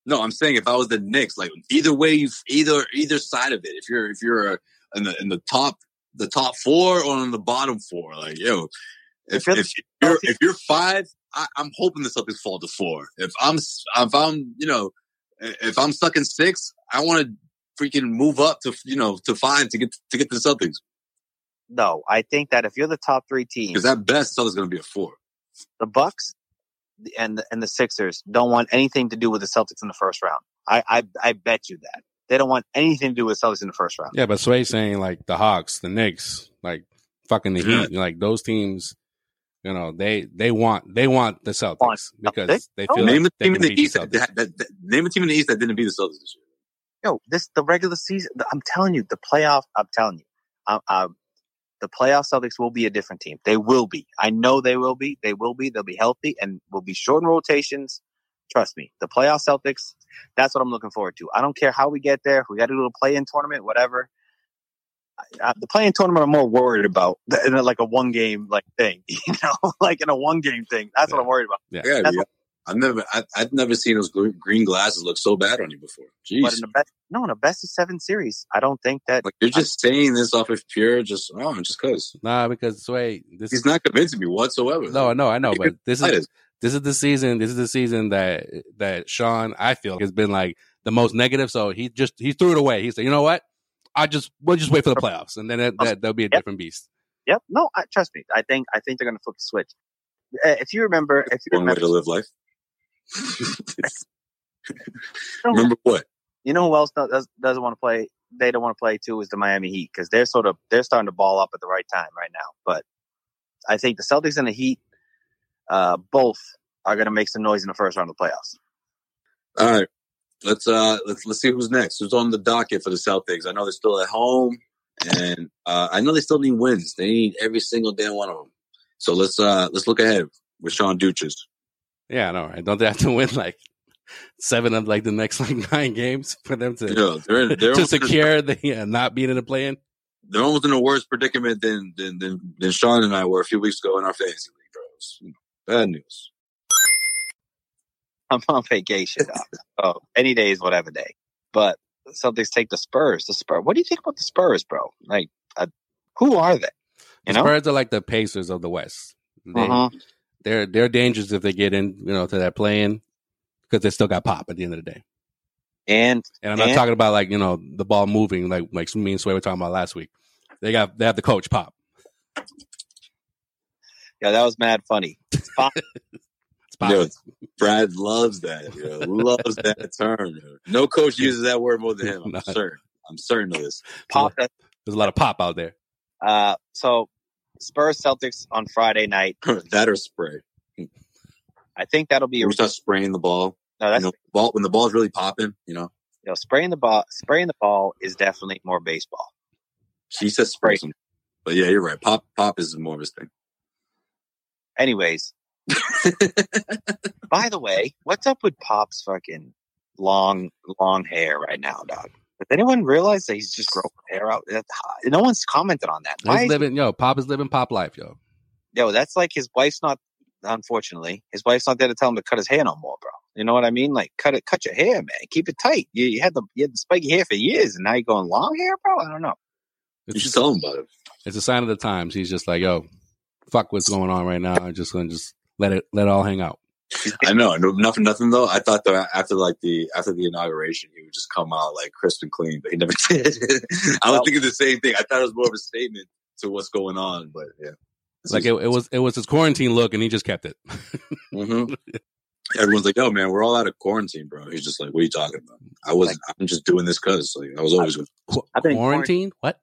Speaker 1: No, I'm saying if I was the Knicks, like either way, you either either side of it. If you're if you're uh, in the in the top the top four or on the bottom four, like yo, if
Speaker 2: If you're
Speaker 1: if you're if you're five, I, I'm hoping the Celtics fall to four. If I'm if I'm you know if I'm stuck in six, I want to freaking move up to you know to five to get to get to the Celtics
Speaker 2: No, I think that if you're the top three teams,
Speaker 1: because at best Celtics going to be a four.
Speaker 2: the Bucks and the, and the Sixers don't want anything to do with the Celtics in the first round. I I, I bet you that They don't want anything to do with Celtics in the first round.
Speaker 3: Yeah, but Sway's saying like the Hawks, the Knicks, like fucking the Heat, like those teams. You know, they they want they want the Celtics
Speaker 2: Want
Speaker 3: because they
Speaker 2: Oh,
Speaker 3: feel
Speaker 1: name
Speaker 3: like
Speaker 1: a
Speaker 3: they
Speaker 1: team
Speaker 3: can
Speaker 1: in the
Speaker 3: beat
Speaker 1: East.
Speaker 3: the
Speaker 1: That, that, that, name a team in the East that didn't beat the Celtics this year.
Speaker 2: Yo, this the regular season. I'm telling you, the playoff. I'm telling you, um, um, the playoff Celtics will be a different team. They will be. I know they will be. They will be. They'll be healthy and will be short in rotations. Trust me, the playoff Celtics. That's what I'm looking forward to. I don't care how we get there. If we got to do a play-in tournament, whatever. I, I, the play-in tournament, I'm more worried about than like a one-game like thing. You know, like in a one-game thing. That's what I'm worried about.
Speaker 3: Yeah.
Speaker 1: Yeah,
Speaker 2: That's
Speaker 1: yeah. I've never, I, I've never seen those green glasses look so bad on you before. Jeez,
Speaker 2: But in the best, no, in a best of seven series, I don't think that.
Speaker 1: like you're just saying this off of pure, just oh, just because
Speaker 3: Nah, because Sway, this
Speaker 1: he's not convincing me whatsoever.
Speaker 3: no, no, I know, but this is this is the season. This is the season that that Sean I feel has been like the most negative. So he just he threw it away. He said, you know what? I just we'll just wait for the playoffs, and then that, that there'll be a
Speaker 2: Yep.
Speaker 3: different beast.
Speaker 2: Yep. No, I, trust me. I think I think they're going to flip the switch. Uh, If you remember, if you
Speaker 1: one way
Speaker 2: remember,
Speaker 1: to live life. Remember what?
Speaker 2: you know who else does, doesn't want to play? They don't want to play too is the Miami Heat because they're sort of they're starting to ball up at the right time right now. But I think the Celtics and the Heat, uh, both are going to make some noise in the first round of the playoffs.
Speaker 1: All right, let's uh let's let's see who's next. Who's on the docket for the Celtics? I know they're still at home, and uh, I know they still need wins. They need every single damn one of them. So let's uh let's look ahead with Sean Duches.
Speaker 3: Yeah, I know, right? Don't they have to win like seven of like the next like nine games for them to
Speaker 1: You know, they're they're
Speaker 3: to
Speaker 1: almost in
Speaker 3: secure the uh, not being in the play-in?
Speaker 1: they're almost in a worse predicament than than than, than Sean and I were a few weeks ago in our fantasy league, bros. Bad news.
Speaker 2: I'm on vacation. dog. oh, any day is whatever day. But the Celtics take the Spurs. The Spurs. What do you think about the Spurs, bro? Like, uh, who are they?
Speaker 3: The
Speaker 2: You know,
Speaker 3: Spurs are like the Pacers of the West. They,
Speaker 2: Uh-huh.
Speaker 3: They're they're dangerous if they get in, you know, to that play-in because they still got pop at the end of the day.
Speaker 2: and
Speaker 3: And I'm not
Speaker 2: And-
Speaker 3: talking about like you know the ball moving like like me and Sway were talking about last week. They got they have the coach pop.
Speaker 2: yeah, that was mad funny.
Speaker 3: It's pop.
Speaker 1: Yo, Brad loves that. Yo. Loves that term. Yo. No coach uses that word more than him. I'm
Speaker 3: Not-
Speaker 1: certain. I'm certain of this.
Speaker 2: Pop.
Speaker 3: There's a lot of pop out there.
Speaker 2: Uh, so Spurs Celtics on Friday night.
Speaker 1: that or spray.
Speaker 2: I think that'll be a
Speaker 1: We start spraying the ball.
Speaker 2: no.
Speaker 1: You
Speaker 2: That's
Speaker 1: know, ball when the ball's really popping. You know,
Speaker 2: you know, spraying the ball. Spraying the ball is definitely more baseball.
Speaker 1: she says spray. Some, but yeah, you're right. Pop, pop is more of his thing.
Speaker 2: Anyways, by the way, what's up with Pop's fucking long, long hair right now, dog? Does anyone realize that he's just growing hair out? No one's commented on that. Why
Speaker 3: He's
Speaker 2: is-
Speaker 3: living, yo, pop is living pop life, yo.
Speaker 2: yo, that's like his wife's not. Unfortunately, his wife's not there to tell him to cut his hair no more, bro. You know what I mean? Like, cut it, cut your hair, man. Keep it tight. You, you had the you had the spiky hair for years, and now you're going long hair, bro. I don't know.
Speaker 1: You
Speaker 3: It's,
Speaker 1: should tell him about it.
Speaker 3: it's a sign of the times. He's just like, yo, fuck what's going on right now. I'm just gonna just let it let it all hang out.
Speaker 1: I know. Nothing, nothing though. I thought that after like the after the inauguration, he would just come out like crisp and clean, but he never did. I was
Speaker 2: Well-
Speaker 1: thinking the same thing. I thought it was more of a statement to what's going on, but yeah.
Speaker 3: Like it, it was it was his quarantine look, and he just kept it.
Speaker 1: hmm Everyone's like, "Yo, man, we're all out of quarantine, bro." He's just like, "What are you talking about?" I was, I'm just doing this because, like, I was always.
Speaker 2: I've
Speaker 3: quarantine? What?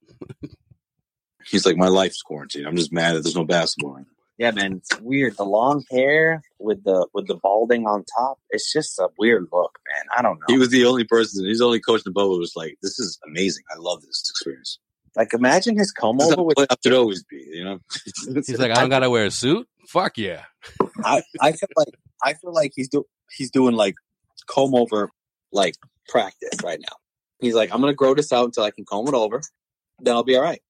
Speaker 1: He's like, "My life's quarantine. I'm just mad that there's no basketball." Right now.
Speaker 2: Yeah, man, it's weird. The long hair with the with the balding on top. It's just a weird look, man. I don't know.
Speaker 1: He was the only person. He's the only coach in the bubble who was like, "This is amazing. I love this experience."
Speaker 2: like, imagine his comb over
Speaker 1: how
Speaker 2: with.
Speaker 1: playoffs should always be, you know.
Speaker 3: He's like, I don't gotta wear a suit. Fuck yeah.
Speaker 2: I, I feel like I feel like he's do he's doing like comb over like practice right now. He's like, I'm gonna grow this out until I can comb it over. Then I'll be all right.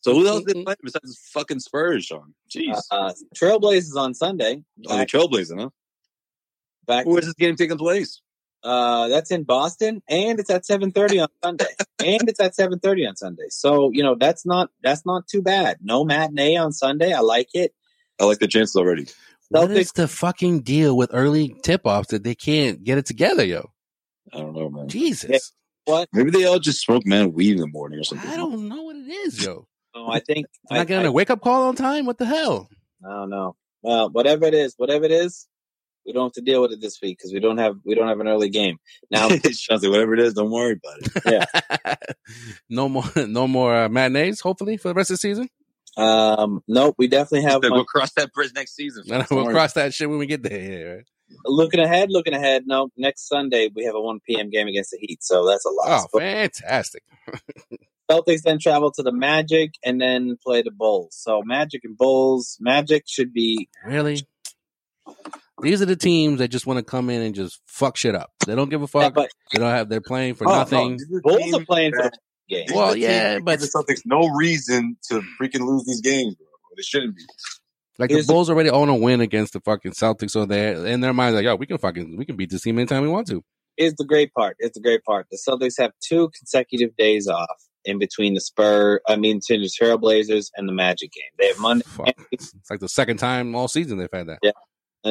Speaker 1: So who else did play besides fucking Spurs, Sean? Jeez,
Speaker 2: Uh, Trailblazers on Sunday.
Speaker 1: oh, the Trailblazers, huh?
Speaker 2: Back.
Speaker 1: Where is this game taking place?
Speaker 2: Uh, that's in Boston, and it's at 7:30 on Sunday, and it's at 7:30 on Sunday. So you know that's not that's not too bad. No matinee on Sunday. I like it.
Speaker 1: I like the chances already.
Speaker 3: What
Speaker 2: Celtics-
Speaker 3: is the fucking deal with early tip offs that they can't get it together, yo?
Speaker 1: I don't know, man.
Speaker 3: Jesus. What?
Speaker 1: Maybe they all just smoke man weed in the morning or something.
Speaker 3: I don't know what it is, yo.
Speaker 2: So I think
Speaker 3: I'm I getting a wake up call on time? What the hell?
Speaker 2: I don't know. Well, whatever it is, whatever it is, We don't have to deal with it this week because we don't have we don't have an early game now.
Speaker 1: Sean's like, whatever it is, don't worry about it.
Speaker 2: yeah.
Speaker 3: no more, no more uh, matinees. Hopefully for the rest of the season.
Speaker 2: Um. Nope. We definitely have.
Speaker 1: We'll cross that bridge next season.
Speaker 3: And
Speaker 1: Don't
Speaker 3: we'll
Speaker 1: worry.
Speaker 3: cross that shit when we get there. Yeah, right?
Speaker 2: Looking ahead. Looking ahead. No. Next Sunday we have a 1 p.m. game against the Heat, so that's a lot. Oh,
Speaker 3: fantastic!
Speaker 2: Celtics then travel to the Magic and then play the Bulls. So Magic and Bulls. Magic should be
Speaker 3: Really? These are the teams that just want to come in and just fuck shit up. They don't give a
Speaker 2: Yeah,
Speaker 3: fuck.
Speaker 2: but
Speaker 3: They don't have. They're playing for
Speaker 1: Oh,
Speaker 3: nothing.
Speaker 1: these are
Speaker 2: Bulls are playing for the game.
Speaker 3: Well,
Speaker 1: are
Speaker 3: yeah, but-
Speaker 1: give the Celtics no reason to freaking lose these games, bro. They shouldn't be.
Speaker 3: Like the
Speaker 2: Here's the-
Speaker 3: Bulls already own a win against the fucking Celtics, so they're in their minds like, yo, we can fucking we can beat this team anytime we want to.
Speaker 2: Here's the great part. It's the great part. The Celtics have two consecutive days off in between the Spur. I mean, between the Trailblazers and the Magic game. They have Monday.
Speaker 3: It's like the second time all season they've had that.
Speaker 2: Yeah.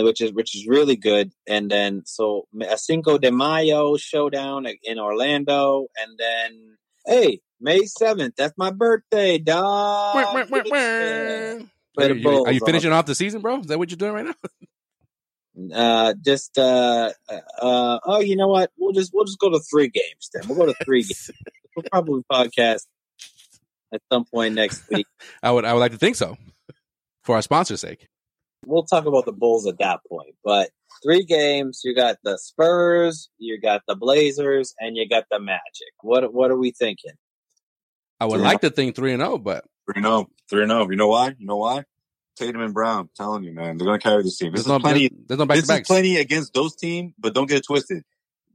Speaker 2: which is which is really good. And then so a Cinco de Mayo showdown in Orlando, and then hey, May seventh. That's my birthday, dog.
Speaker 3: Wah, wah, wah. Are you, are you finishing off the season, bro? Is that what you're doing right now?
Speaker 2: Uh, just uh, uh, oh, you know what? We'll just we'll just go to three games then. We'll go to three games. We'll probably podcast at some point next week.
Speaker 3: I would I would like to think so, for our sponsor's sake.
Speaker 2: We'll talk about the Bulls at that point. But three games. You got the Spurs, you got the Blazers, and you got the Magic. What what are we thinking?
Speaker 3: I would
Speaker 1: Yeah.
Speaker 3: like to think three and zero, but
Speaker 1: 3 and 0. 3 0. You know why? You know why? Tatum and Brown. I'm telling you, man. They're going to carry this team. This
Speaker 3: there's
Speaker 1: is
Speaker 3: no
Speaker 1: plenty.
Speaker 3: there's no back to
Speaker 1: This is plenty against those teams, but don't get it twisted.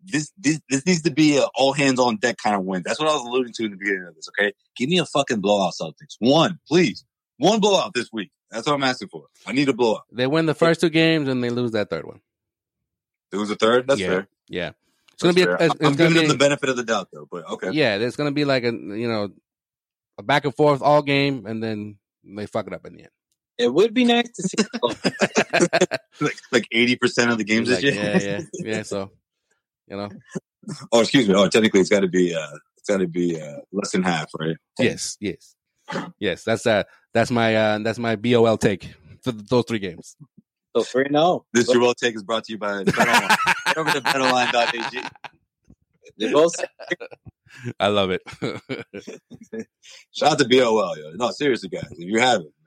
Speaker 1: This, this this needs to be a all hands on deck kind of win. That's what I was alluding to in the beginning of this. Okay, give me a fucking blowout, Celtics. One, please. One blowout this week. That's what I'm asking for. I need a blowout.
Speaker 3: They win the first two games and they lose that third one.
Speaker 1: It was a third. That's
Speaker 3: Yeah.
Speaker 1: fair.
Speaker 3: Yeah, it's
Speaker 1: That's
Speaker 3: gonna be. A, it's,
Speaker 1: I'm
Speaker 3: gonna
Speaker 1: giving them the benefit of the doubt, though. But okay.
Speaker 3: yeah, there's gonna be like a you know a back and forth all game, and then they fuck it up in the end.
Speaker 2: It would be nice to see.
Speaker 1: like like eighty percent of the games
Speaker 3: Like,
Speaker 1: this year.
Speaker 3: yeah, yeah, yeah. So you know,
Speaker 1: oh, excuse me. Oh, technically, it's got to be. uh It's got to be uh less than half, right?
Speaker 3: yes, yes, yes. That's uh that's my uh that's my bol take for those three games.
Speaker 2: so three no.
Speaker 1: This your well take is brought to you by BetOnline. Head over to betonline.ag.
Speaker 2: They both
Speaker 3: I love it.
Speaker 1: Shout out to BOL, yo. No, seriously, guys, if you haven't, man, you,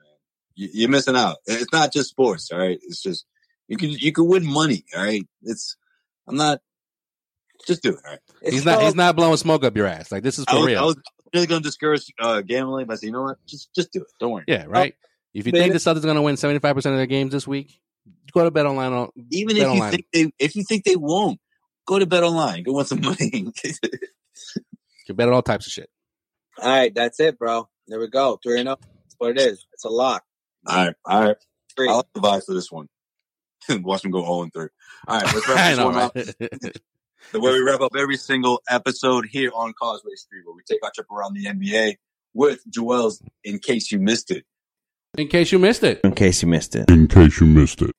Speaker 1: you're missing out. It's not just sports, all right. It's just you can you can win money, all right. It's I'm not. Just do it, all right.
Speaker 3: he's not he's not blowing smoke up your ass. Like this is
Speaker 1: I
Speaker 3: for
Speaker 1: was,
Speaker 3: real.
Speaker 1: I was really going to discourage uh, gambling, but I said, you know what? Just just do it. Don't worry.
Speaker 3: yeah, right. If you think the Celtics are gonna win seventy five percent of their games this week, go to Bet Online. On,
Speaker 1: Even
Speaker 3: Bet
Speaker 1: if you think they if you think they won't, go to Bet Online. Go win some money.
Speaker 3: you bet on all types of shit.
Speaker 2: All right, that's it, bro. There we go. Three and zero. That's what it is. It's a lock.
Speaker 1: All right, all right.
Speaker 2: Three.
Speaker 1: I like the vibes for this one. Watch them go 0 and 3. All right, let's wrap this
Speaker 3: know,
Speaker 1: one up.
Speaker 3: right?
Speaker 1: the way we wrap up every single episode here on Causeway Street, where we take our trip around the NBA with Joel's in case you missed it.
Speaker 3: In case you missed it,
Speaker 6: In case you missed it.
Speaker 7: in case you missed it.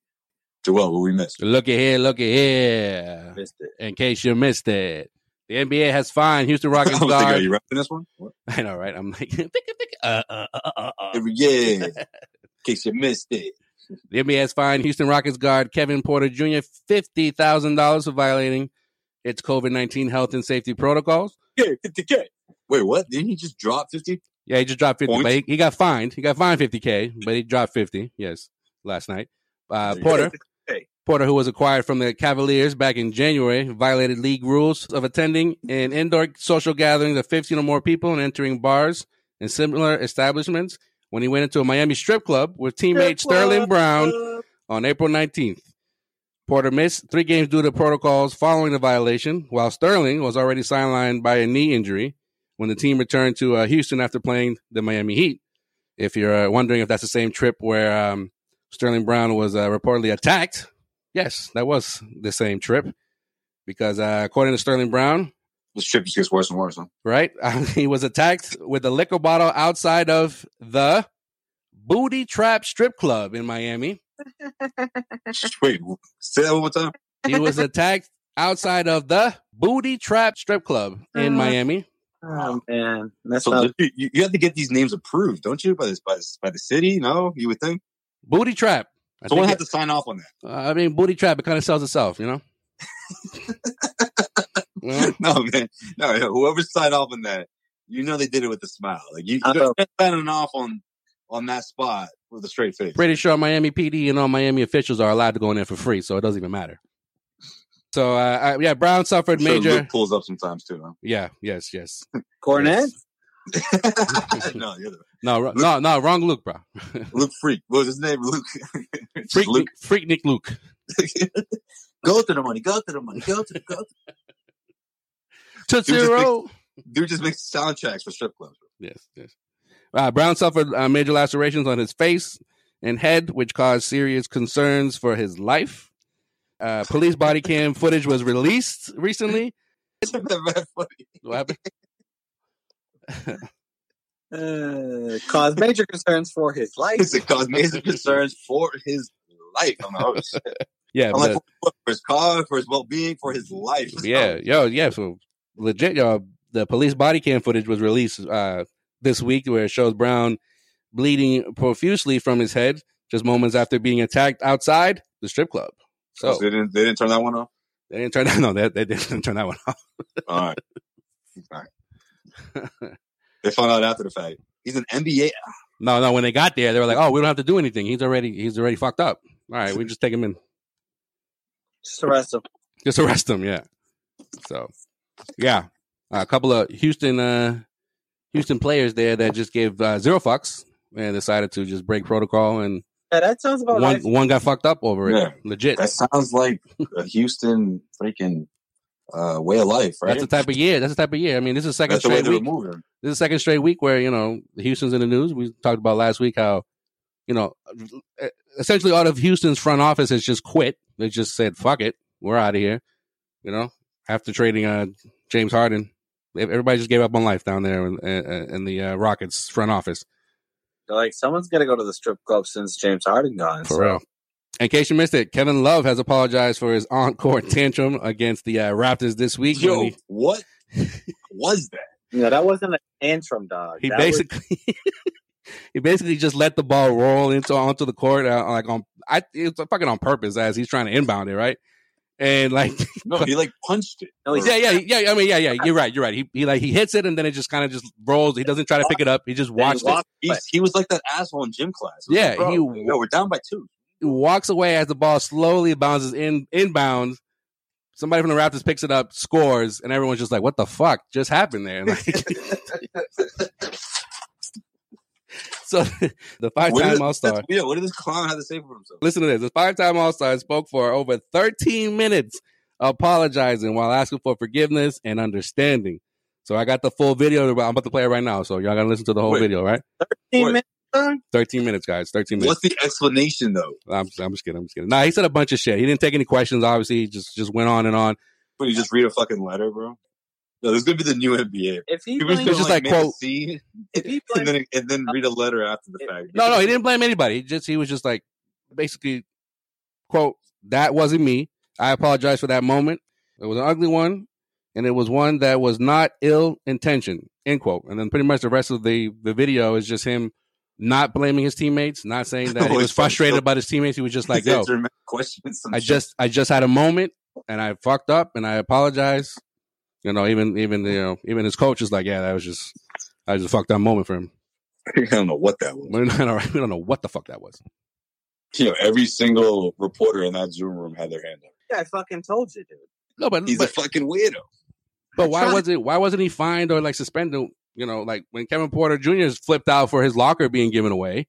Speaker 1: Joel, what we missed?
Speaker 3: looky here, looky here.
Speaker 2: Missed it.
Speaker 3: In case you missed it, the NBA has fined Houston
Speaker 1: I
Speaker 3: Rockets
Speaker 1: was thinking, are you rapping this one? What?
Speaker 3: I know, right? I'm like, think, think, uh, uh, uh, uh, uh.
Speaker 1: Yeah. In case you missed it.
Speaker 3: The NBA has fined Houston Rockets guard Kevin Porter Jr. fifty thousand dollars for violating its COVID nineteen health and safety protocols.
Speaker 1: Yeah, 50K. Wait, what? Didn't he just drop 50?
Speaker 3: Yeah, he just dropped fifty,
Speaker 1: Points?
Speaker 3: but he, he got fined. He got fined fifty k, but he dropped fifty. Yes, last night. Uh, Porter, Porter, who was acquired from the Cavaliers back in January, violated league rules of attending an indoor social gatherings of 15 or more people and entering bars and similar establishments when he went into a Miami strip club with teammate Sterling Brown on April 19th. Porter missed three games due to protocols following the violation, while Sterling was already sidelined by a knee injury when the team returned to uh, Houston after playing the Miami Heat. If you're uh, wondering if that's the same trip where um, Sterling Brown was uh, reportedly attacked, yes, that was the same trip. Because uh, according to Sterling Brown,
Speaker 1: This trip just gets worse and worse, huh?
Speaker 3: right, he was attacked with a liquor bottle outside of the Booty Trap Strip Club in Miami.
Speaker 1: Wait, say that one more time.
Speaker 3: He was attacked outside of the Booty Trap Strip Club in Miami.
Speaker 2: Oh man, that's
Speaker 1: So
Speaker 2: not.
Speaker 1: you, you have to get these names approved, don't you? By this, by, this, by the city? No, you would think.
Speaker 3: Booty Trap. I
Speaker 1: Someone
Speaker 3: think
Speaker 1: had to sign off on that.
Speaker 3: uh, I mean, booty trap. It kind of sells itself, you know. You know?
Speaker 1: no, man. No, no, whoever signed off on that, you know they did it with a smile. Like you,
Speaker 6: I know.
Speaker 1: you're signing off on on that spot with a straight face.
Speaker 3: Pretty sure Miami PD and all Miami officials are allowed to go in there for free, so it doesn't even matter. So, uh, I, yeah, Brown suffered
Speaker 1: I'm sure
Speaker 3: major.
Speaker 1: Luke pulls up sometimes too.
Speaker 3: Yeah, yes, yes.
Speaker 2: Cornet.
Speaker 1: Huh? no, the other
Speaker 3: No, ro- no, no, wrong Luke, bro.
Speaker 1: Luke Freak. What was his name? Luke.
Speaker 3: Freak,
Speaker 1: Luke.
Speaker 3: Freak Nick Luke.
Speaker 1: go to the money. Go to the money. Go to the go. To
Speaker 3: Tootsie
Speaker 1: just
Speaker 3: Roll.
Speaker 1: Dude just makes soundtracks for strip clubs.
Speaker 3: Yes, yes. Uh, Brown suffered uh, major lacerations on his face and head, which caused serious concerns for his life. Uh, police body cam footage was released recently. What happened?
Speaker 2: Uh, caused major concerns for his life.
Speaker 1: it caused major concerns for his life. I'm like, oh shit.
Speaker 3: Yeah,
Speaker 1: I'm
Speaker 3: but-
Speaker 1: for, for his car, for his well being, for his life.
Speaker 3: yeah, yo, yeah. So legit, yo, the police body cam footage was released uh, this week, where it shows Brown bleeding profusely from his head, just moments after being attacked outside the strip club.
Speaker 1: So
Speaker 3: So
Speaker 1: they didn't they didn't turn that one off.
Speaker 3: they didn't turn that. No, they, they didn't turn that one off.
Speaker 1: All right. All right. They found out after the fact. He's an NBA.
Speaker 3: No, no. When they got there, they were like, "Oh, we don't have to do anything. He's already he's already fucked up. All right, we just take him in,
Speaker 2: Just arrest him.
Speaker 3: just arrest him." Yeah. So, yeah, a couple of Houston uh Houston players there that just gave uh, zero fucks and decided to just break protocol, and
Speaker 2: Yeah, that sounds about
Speaker 3: one
Speaker 2: right.
Speaker 3: one got fucked up over it.
Speaker 1: Yeah.
Speaker 3: Legit.
Speaker 1: That sounds like a Houston freaking uh, way of life, right?
Speaker 3: That's the type of year. That's the type of year. I mean, this is second
Speaker 1: That's the way
Speaker 3: straight week.
Speaker 1: moving.
Speaker 3: This is second straight week where you know Houston's in the news. We talked about last week how you know essentially all of Houston's front office has just quit. They just said, "Fuck it, we're out of here." You know, after trading uh, James Harden, everybody just gave up on life down there in, in, in the uh, Rockets front office.
Speaker 2: They're like, someone's got to go to the strip club since James Harden gone.
Speaker 3: For
Speaker 2: so-
Speaker 3: real. In case you missed it, Kevin Love has apologized for his on-court tantrum against the uh, Raptors this week.
Speaker 1: Yo,
Speaker 3: he,
Speaker 1: what was that?
Speaker 2: Yeah, that wasn't an tantrum, dog.
Speaker 3: he
Speaker 2: That was-
Speaker 3: basically he basically just let the ball roll into onto the court uh, like on I it's fucking on purpose as he's trying to inbound it right and like
Speaker 1: No, he like punched it.
Speaker 2: No,
Speaker 3: yeah yeah yeah I mean yeah yeah you're right you're right. He, he like he hits it and then it just kind of just rolls. He doesn't try to pick it up. He just
Speaker 2: Then he
Speaker 3: watched it.
Speaker 2: walked
Speaker 1: He, he was like that asshole in gym class.
Speaker 3: Yeah,
Speaker 1: like, bro,
Speaker 3: he-
Speaker 1: yo, we're down by two.
Speaker 3: he walks away as the ball slowly bounces in inbounds. Somebody from the Raptors picks it up scores and everyone's just like what the fuck just happened there? Like, so the five time All Star
Speaker 1: Yeah, what did this clown have to say for himself?
Speaker 3: Listen to this. The five time All Star spoke for over 13 minutes apologizing while asking for forgiveness and understanding. So I got the full video. I'm about to play it right now. So y'all got to listen to the whole
Speaker 1: Wait.
Speaker 3: video, right?
Speaker 2: 13
Speaker 1: What?
Speaker 2: minutes, dog?
Speaker 3: 13 minutes, guys. 13 minutes.
Speaker 1: What's the explanation though?
Speaker 3: I'm, I'm just kidding. I'm just kidding. Nah, he said a bunch of shit. He didn't take any questions. Obviously, he just, just went on and on.
Speaker 1: But you just read a fucking letter, bro? No, this is gonna be the new NBA.
Speaker 2: If he
Speaker 1: People
Speaker 2: blames,
Speaker 3: just like,
Speaker 1: make a
Speaker 3: quote-
Speaker 1: scene
Speaker 2: if he
Speaker 1: and then and then read a letter after the fact.
Speaker 3: No, no, he didn't blame anybody. He just, he was just like, basically, quote, that wasn't me. I apologize for that moment. It was an ugly one, and it was one that was not ill intention. End quote. And then pretty much the rest of the the video is just him not blaming his teammates, not saying that he was frustrated
Speaker 1: So-
Speaker 3: about his teammates. He was just like, "Yo,
Speaker 1: questions.
Speaker 3: I
Speaker 1: shit.
Speaker 3: just I just had a moment, and I fucked up, and I apologize." You know, even even you know even his coach is like, "Yeah, that was just I just a fucked up moment for him."
Speaker 1: I don't know what that was.
Speaker 3: We don't, we don't know what the fuck that was.
Speaker 1: You know, every single reporter in that Zoom room had their hand up.
Speaker 2: yeah, I fucking told you, dude.
Speaker 3: No, but
Speaker 1: He's
Speaker 3: but,
Speaker 1: a fucking weirdo.
Speaker 3: But why was it? Why wasn't he fined or like suspended? You know, like when Kevin Porter Jr. flipped out for his locker being given away,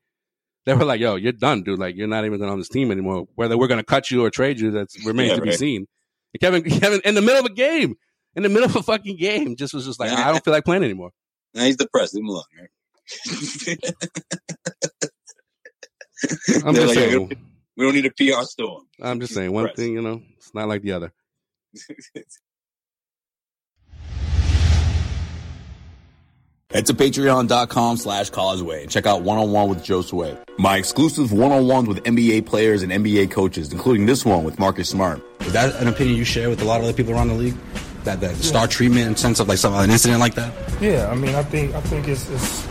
Speaker 3: they were like, "Yo, you're done, dude. Like you're not even on this team anymore. Whether we're gonna cut you or trade you, that remains
Speaker 1: Yeah,
Speaker 3: to be seen." And Kevin, Kevin, in the middle of a game, in the middle of a fucking game, just was just like, "I don't feel like playing anymore."
Speaker 1: Now he's depressed. Leave him alone. Right?
Speaker 3: I'm
Speaker 1: They're
Speaker 3: just
Speaker 1: like,
Speaker 3: saying.
Speaker 1: we don't need a PR storm.
Speaker 3: I'm just saying. One thing, you know, it's not like the other.
Speaker 7: Head to patreon.com slash causeway and check out one-on-one with Joe Sway. My exclusive one-on-ones with NBA players and NBA coaches, including this one with Marcus Smart.
Speaker 8: Is that an opinion you share with a lot of other people around the league? That that star treatment in sense of like some an incident like that?
Speaker 9: Yeah, I mean, I think I think it's it's,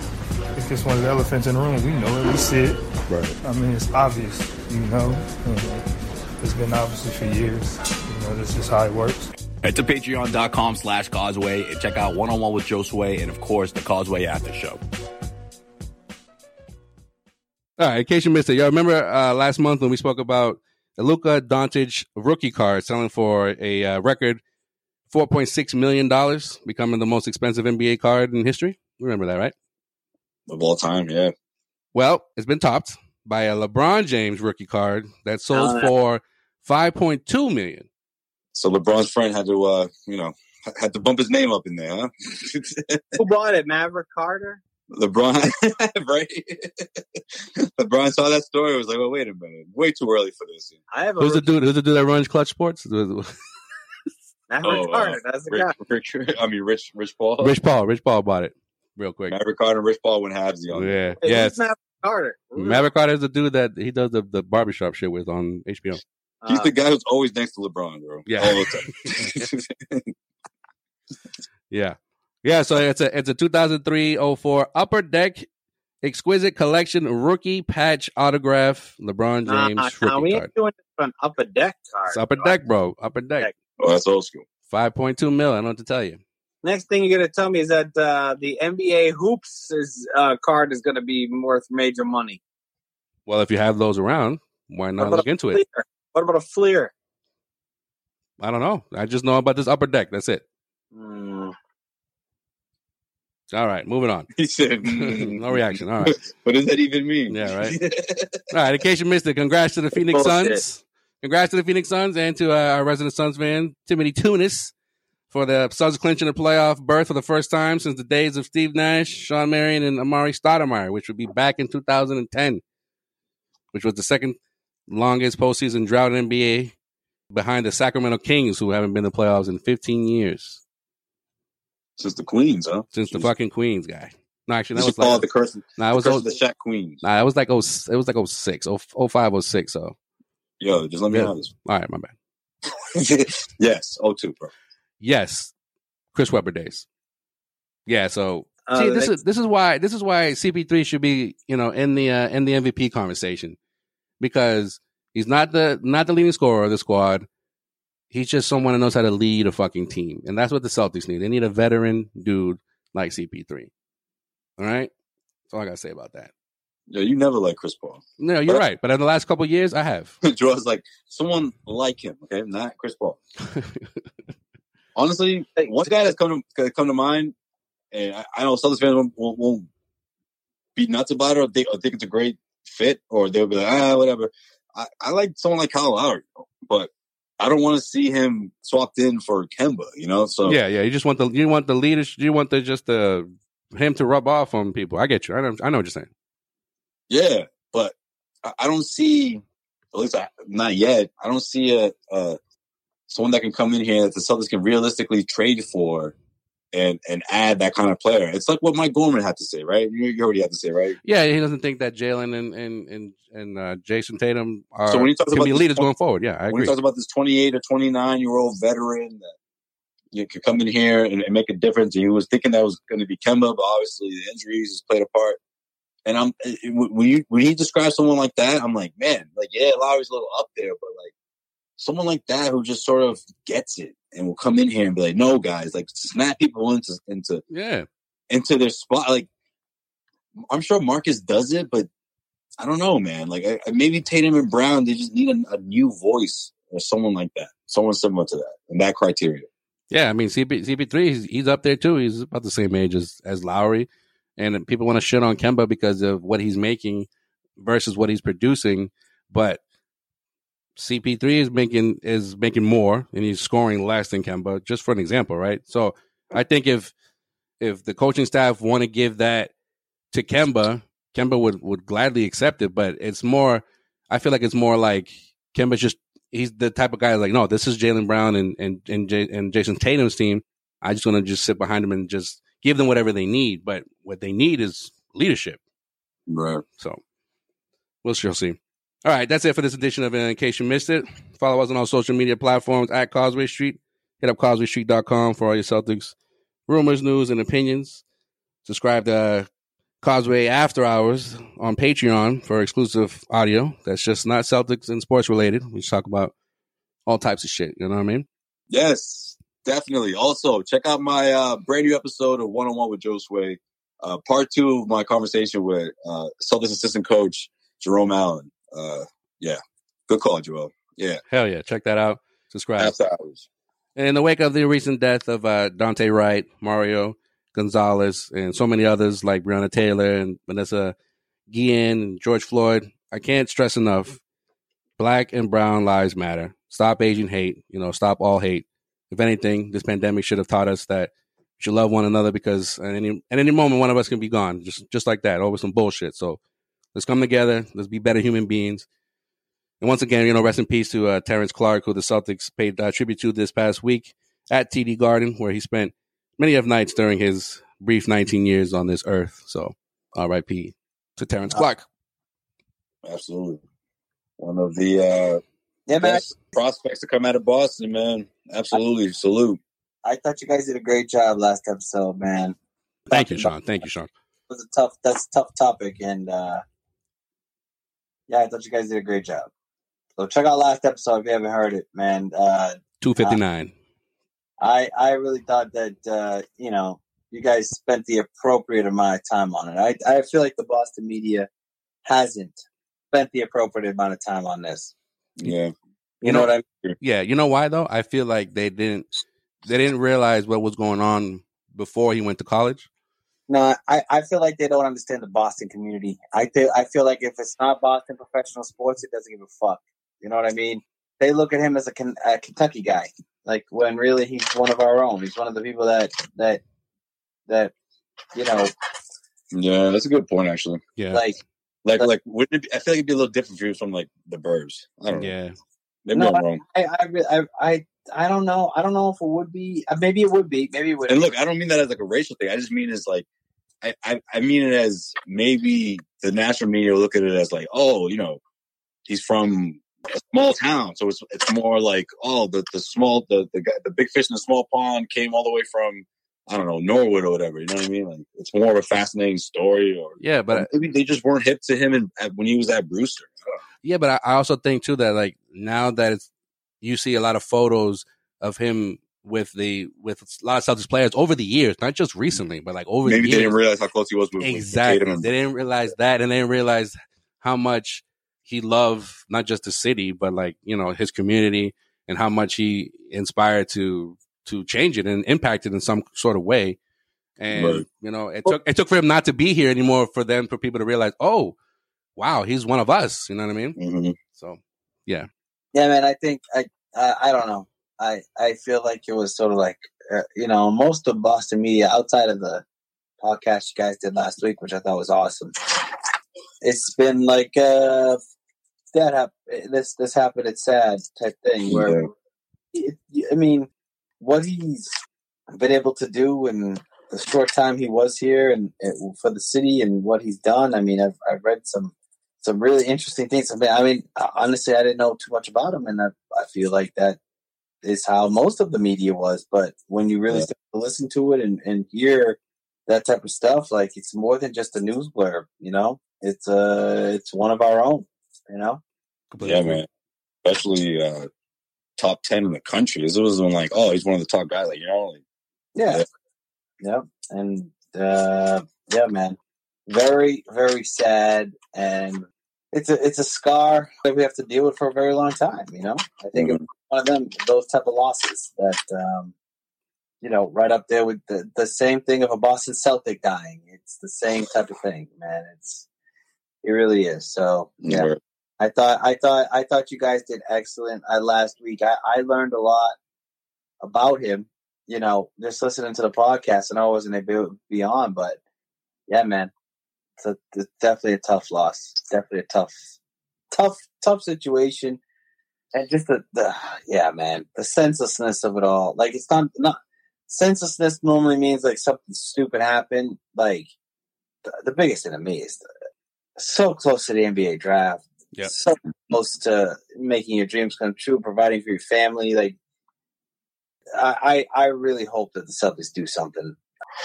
Speaker 9: think it's one of the elephants in the room. We know it. We see it.
Speaker 5: Right.
Speaker 9: I mean, it's obvious. You know, and it's been obvious for years. You know, this is how it works.
Speaker 7: Head to patreon.com slash causeway and check out one on one with Joe Sway and, of course, the Causeway After Show.
Speaker 3: All right, in case you missed it, y'all remember uh, last month when we spoke about the Luka Doncic rookie card selling for a uh, record four point six million dollars, becoming the most expensive NBA card in history. Remember that, right?
Speaker 1: Of all time, yeah.
Speaker 3: Well, it's been topped by a LeBron James rookie card that sold
Speaker 1: Uh,
Speaker 3: for five point two million.
Speaker 1: So LeBron's friend had to, uh, you know, had to bump his name up in there, huh?
Speaker 2: Who bought it? Maverick Carter.
Speaker 1: LeBron, right? LeBron saw that story. Was like, well, wait a minute, way too early for this.
Speaker 2: I have a
Speaker 3: Who's the dude? Who's the dude that runs Clutch Sports?
Speaker 2: Maverick
Speaker 1: Oh,
Speaker 2: Carter. That's the guy.
Speaker 1: Rich, Rich, I mean, Rich, Rich Paul,
Speaker 3: Rich Paul. Rich Paul bought it real quick.
Speaker 1: Maverick Carter, and Rich Paul went halves on.
Speaker 3: Yeah.
Speaker 2: Hey,
Speaker 3: Yes.
Speaker 2: who's Maverick Carter.
Speaker 3: Maverick Carter is the dude that he does the, the barbershop shit with on HBO.
Speaker 1: He's
Speaker 2: Uh,
Speaker 1: the guy who's always next to LeBron, bro.
Speaker 3: Yeah.
Speaker 1: all the time.
Speaker 3: Yeah. Yeah, so it's a it's a 2003-04 Upper Deck Exquisite Collection rookie patch autograph LeBron
Speaker 2: Nah,
Speaker 3: James
Speaker 2: nah,
Speaker 3: rookie
Speaker 2: we
Speaker 3: card.
Speaker 2: ain't doing this for an upper deck card.
Speaker 3: It's Upper Deck, bro. Upper Deck.
Speaker 1: Oh, that's old school.
Speaker 3: 5.2 mil. I don't know what to tell you.
Speaker 2: Next thing you're gonna tell me is that uh, the NBA hoops is, uh, card is gonna be worth major money.
Speaker 3: Well, if you have those around, why not look
Speaker 2: a
Speaker 3: into it?
Speaker 2: What about a Fleer?
Speaker 3: I don't know. I just know about this Upper Deck. That's it.
Speaker 2: Mm,
Speaker 3: All right, moving on.
Speaker 1: He said, mm.
Speaker 3: No reaction. All right.
Speaker 1: what does that even mean?
Speaker 3: Yeah, right. All right, in case you missed it, congrats to the Phoenix
Speaker 2: Bullshit.
Speaker 3: Suns. Congrats to the Phoenix Suns and to uh, our resident Suns fan, Timothy Tunis, for the Suns clinching a playoff berth for the first time since the days of Steve Nash, Shawn Marion, and Amar'e Stoudemire, which would be back in 2010, which was the second longest postseason drought in NBA behind the Sacramento Kings, who haven't been to playoffs in 15 years
Speaker 1: Since the Queens, huh?
Speaker 3: since the fucking Queens guy. No, actually, that was like
Speaker 1: the curse.
Speaker 3: nah, it
Speaker 1: the
Speaker 3: was
Speaker 1: curse
Speaker 3: oh-
Speaker 1: the Shaq Queens.
Speaker 3: nah, it was like oh, it was like oh six, oh, oh five, oh six. So
Speaker 1: Yo, just let me
Speaker 3: Yeah.
Speaker 1: know this.
Speaker 3: all right, my bad.
Speaker 1: yes, oh two, bro.
Speaker 3: Yes, Chris Webber days. Yeah, so
Speaker 2: uh,
Speaker 3: see, this
Speaker 2: next-
Speaker 3: is this is why this is why CP3 should be you know in the uh, in the MVP conversation because he's not the not the leading scorer of the squad. He's just someone that knows how to lead a fucking team, and that's what the Celtics need. They need a veteran dude like CP3. All right, that's all I gotta say about that.
Speaker 1: Yo, you never like Chris Paul.
Speaker 3: No, you're right, but in the last couple of years, I have.
Speaker 1: Draw's like someone like him, okay, not Chris Paul. Honestly, one guy that's come to come to mind, and I, I know Celtics fans won't, won't, won't be nuts about it, or think, or think it's a great fit, or they'll be like, ah, whatever. I, I like someone like Kyle Lowry, but I don't want to see him swapped in for Kemba, you know. So
Speaker 3: yeah, yeah. You just want the you want the leadership. You want the just the him to rub off on people. I get you. I know. I know what you're saying.
Speaker 1: Yeah, but I I don't see, at least I, not yet. I don't see a, a someone that can come in here that the Celtics can realistically trade for and and add that kind of player. It's like what Mike Gorman had to say, right? You, you already had to say, right?
Speaker 3: Yeah, he doesn't think that Jaylen and and and and uh, Jayson Tatum are
Speaker 1: So when he talks about
Speaker 3: be leaders
Speaker 1: point-
Speaker 3: going forward. Yeah, I
Speaker 1: when
Speaker 3: agree.
Speaker 1: he talks about this 28 or 29 year old veteran that you could come in here and, and make a difference, he was thinking that was going to be Kemba, but obviously the injuries has played a part. And I'm eh, eh, it- it- when you when he describes someone like that, I'm like, man, like yeah, Lowry's a little up there, but like someone like that who just sort of gets it and will come in here and be like, no, guys, like snap people into into
Speaker 3: yeah,
Speaker 1: into their spot. Like I'm sure Marcus does it, but I don't know, man. Like I, maybe Tatum and Brown, they just need a, a new voice or someone like that, someone similar to that, and that criteria.
Speaker 3: yeah. I mean, CP CP three, he's, he's up there too. He's about the same age as as Lowry, and people want to shit on Kemba because of what he's making versus what he's producing, but. CP3 is making is making more and he's scoring less than Kemba, just for an example, right? So I think if if the coaching staff want to give that to Kemba, Kemba would would gladly accept it. But it's more, I feel like it's more like Kemba's just he's the type of guy like, no, this is Jaylen Brown and and and, J, and Jayson Tatum's team. I just want to just sit behind him and just give them whatever they need. But what they need is leadership.
Speaker 1: Right.
Speaker 3: So we'll see. All right, that's it for this edition of In Case You Missed It. Follow us on all social media platforms at Causeway Street. Hit up causewaystreet.com for all your Celtics rumors, news, and opinions. Subscribe to Causeway After Hours on Patreon for exclusive audio. That's just not Celtics and sports related. We talk about all types of shit. You know what I mean?
Speaker 1: Yes, definitely. Also, check out my uh, brand new episode of One on One with Joe Sway. Uh, part two of my conversation with uh, Celtics assistant coach Jerome Allen. Uh, yeah, good call, Joel. Yeah,
Speaker 3: Hell yeah. Check that out. Subscribe.
Speaker 1: after hours.
Speaker 3: And in the wake of the recent death of uh, Daunte Wright, Mario Gonzalez, and so many others like Breonna Taylor and Vanessa Guillen and George Floyd, I can't stress enough black and brown lives matter. Stop Asian hate. You know, stop all hate. If anything, this pandemic should have taught us that we should love one another because at any at any moment one of us can be gone, just just like that, over some bullshit. So let's come together. Let's be better human beings. And once again, you know, rest in peace to uh, Terrence Clark, who the Celtics paid uh, tribute to this past week at TD Garden, where he spent many of nights during his brief 19 years on this earth. So, R.I.P. to Terrence Clark.
Speaker 1: Absolutely. One of the uh,
Speaker 2: Yeah, man.
Speaker 1: best prospects to come out of Boston, man. Absolutely. Salute.
Speaker 2: I thought you guys did a great job last episode, man.
Speaker 3: Thank you, Sean. Thank you, Sean.
Speaker 2: It was a tough. That's a tough topic, and uh, yeah, I thought you guys did a great job. So check out last episode if you haven't heard it, man. Uh,
Speaker 3: 259.
Speaker 2: I I really thought that uh, you know you guys spent the appropriate amount of time on it. I I feel like the Boston media hasn't spent the appropriate amount of time on this.
Speaker 1: Yeah.
Speaker 2: You know what I mean?
Speaker 3: Yeah, you know why though? I feel like they didn't they didn't realize what was going on before he went to college.
Speaker 2: No, I, I feel like they don't understand the Boston community. I feel I feel like if it's not Boston professional sports, it doesn't give a fuck. You know what I mean? They look at him as a, a Kentucky guy, like when really he's one of our own. He's one of the people that that that you know,
Speaker 1: Yeah, that's a good point, actually.
Speaker 3: Yeah.
Speaker 2: like
Speaker 1: Like, like, wouldn't it be, I feel like it'd be a little different if you was from, like, the Burbs. I don't know.
Speaker 3: Yeah.
Speaker 1: Maybe
Speaker 2: No,
Speaker 1: I'm wrong.
Speaker 2: I I, I I I don't know. I don't know if it would be. uh, Maybe it would be. Maybe it would.
Speaker 1: And
Speaker 2: be.
Speaker 1: look, I don't mean that as like a racial thing. I just mean as like, I, I, I mean it as maybe the national media will look at it as like, oh, you know, he's from a small town, so it's it's more like, oh, the the small the the guy, the big fish in the small pond came all the way from I don't know Norwood or whatever. You know what I mean? Like it's more of a fascinating story, or
Speaker 3: Yeah, but
Speaker 1: or maybe they just weren't hip to him and at, when he was at Brewster.
Speaker 3: Yeah, but I, I also think too that like now that it's you see a lot of photos of him with the with a lot of Celtics players over the years, not just mm-hmm. recently, but like over
Speaker 1: Maybe
Speaker 3: the
Speaker 1: they didn't realize how close he was with
Speaker 3: exactly. They didn't realize that, and they didn't realize how much he loved not just the city, but like you know his community, and how much he inspired to to change it and impact it in some sort of way. And
Speaker 1: Right.
Speaker 3: you know, it took it took for him not to be here anymore for them for people to realize, oh, wow, he's one of us. You know what I mean?
Speaker 1: Mhm.
Speaker 3: So, yeah,
Speaker 2: Yeah, man. I think I I, I don't know. I I feel like it was sort of like uh, you know most of Boston media outside of the podcast you guys did last week, which I thought was awesome. It's been like uh that happened. this this happened. It's sad type thing where it, I mean what he's been able to do in the short time he was here and, and for the city and what he's done. I mean, I've I've read some some really interesting things. I mean, I mean, honestly, I didn't know too much about him, and I, I feel like that is how most of the media was. But when you really
Speaker 1: Yeah.
Speaker 2: start to listen to it and, and hear that type of stuff, like it's more than just a news blurb. You know, it's uh, it's one of our own. You know,
Speaker 1: Yeah, man. Especially uh, top ten in the country. This was when like, oh, he's one of the top guys. Like, you know, like,
Speaker 2: yeah, yeah, and uh, yeah, man, very very sad, and it's a it's a scar that we have to deal with for a very long time. You know, I think it's one of them those type of losses that um, you know right up there with the the same thing of a Boston Celtic dying. It's the same type of thing, man. It's it really is. So yeah. I thought I thought I thought you guys did excellent. I last week I, I learned a lot about him. You know, just listening to the podcast, and I wasn't able to be on, but yeah, man, it's, a, it's definitely a tough loss. Definitely a tough, tough, tough situation, and just the, the yeah, man, the senselessness of it all. Like it's not not senselessness normally means like something stupid happened. Like the, the biggest thing to me is so close to the NBA draft
Speaker 3: Yep.
Speaker 2: so close to making your dreams come true, providing for your family. Like, I, I really hope that the Celtics do something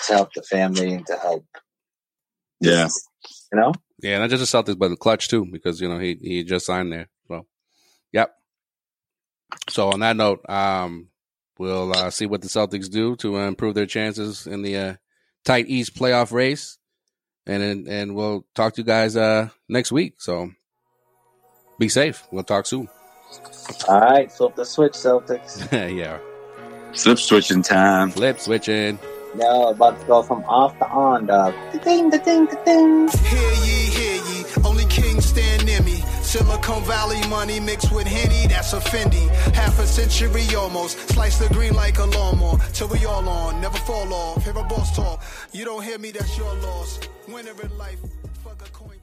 Speaker 2: to help the family and to help.
Speaker 1: Yeah.
Speaker 6: You know?
Speaker 3: Yeah, not just the Celtics, but the Clutch too, because you know he he just signed there. So, yep. So on that note, um, we'll uh, see what the Celtics do to uh, improve their chances in the uh, tight East playoff race, and and, and we'll talk to you guys uh, next week. So be safe. We'll talk soon.
Speaker 6: All right, flip the switch, Celtics.
Speaker 3: yeah,
Speaker 1: Flip switching time.
Speaker 3: flip switching.
Speaker 6: Yo, about to go from off to on, dog. Ding, da ding, da ding.
Speaker 10: Hear ye, hear ye, only kings stand near me. Silicon Valley money mixed with Henny, that's a Fendi. Half a century almost, slice the green like a lawnmower. Till we all on, never fall off. Hear a boss talk, you don't hear me, that's your loss. Winner in life, fuck a coin toss, I'm coin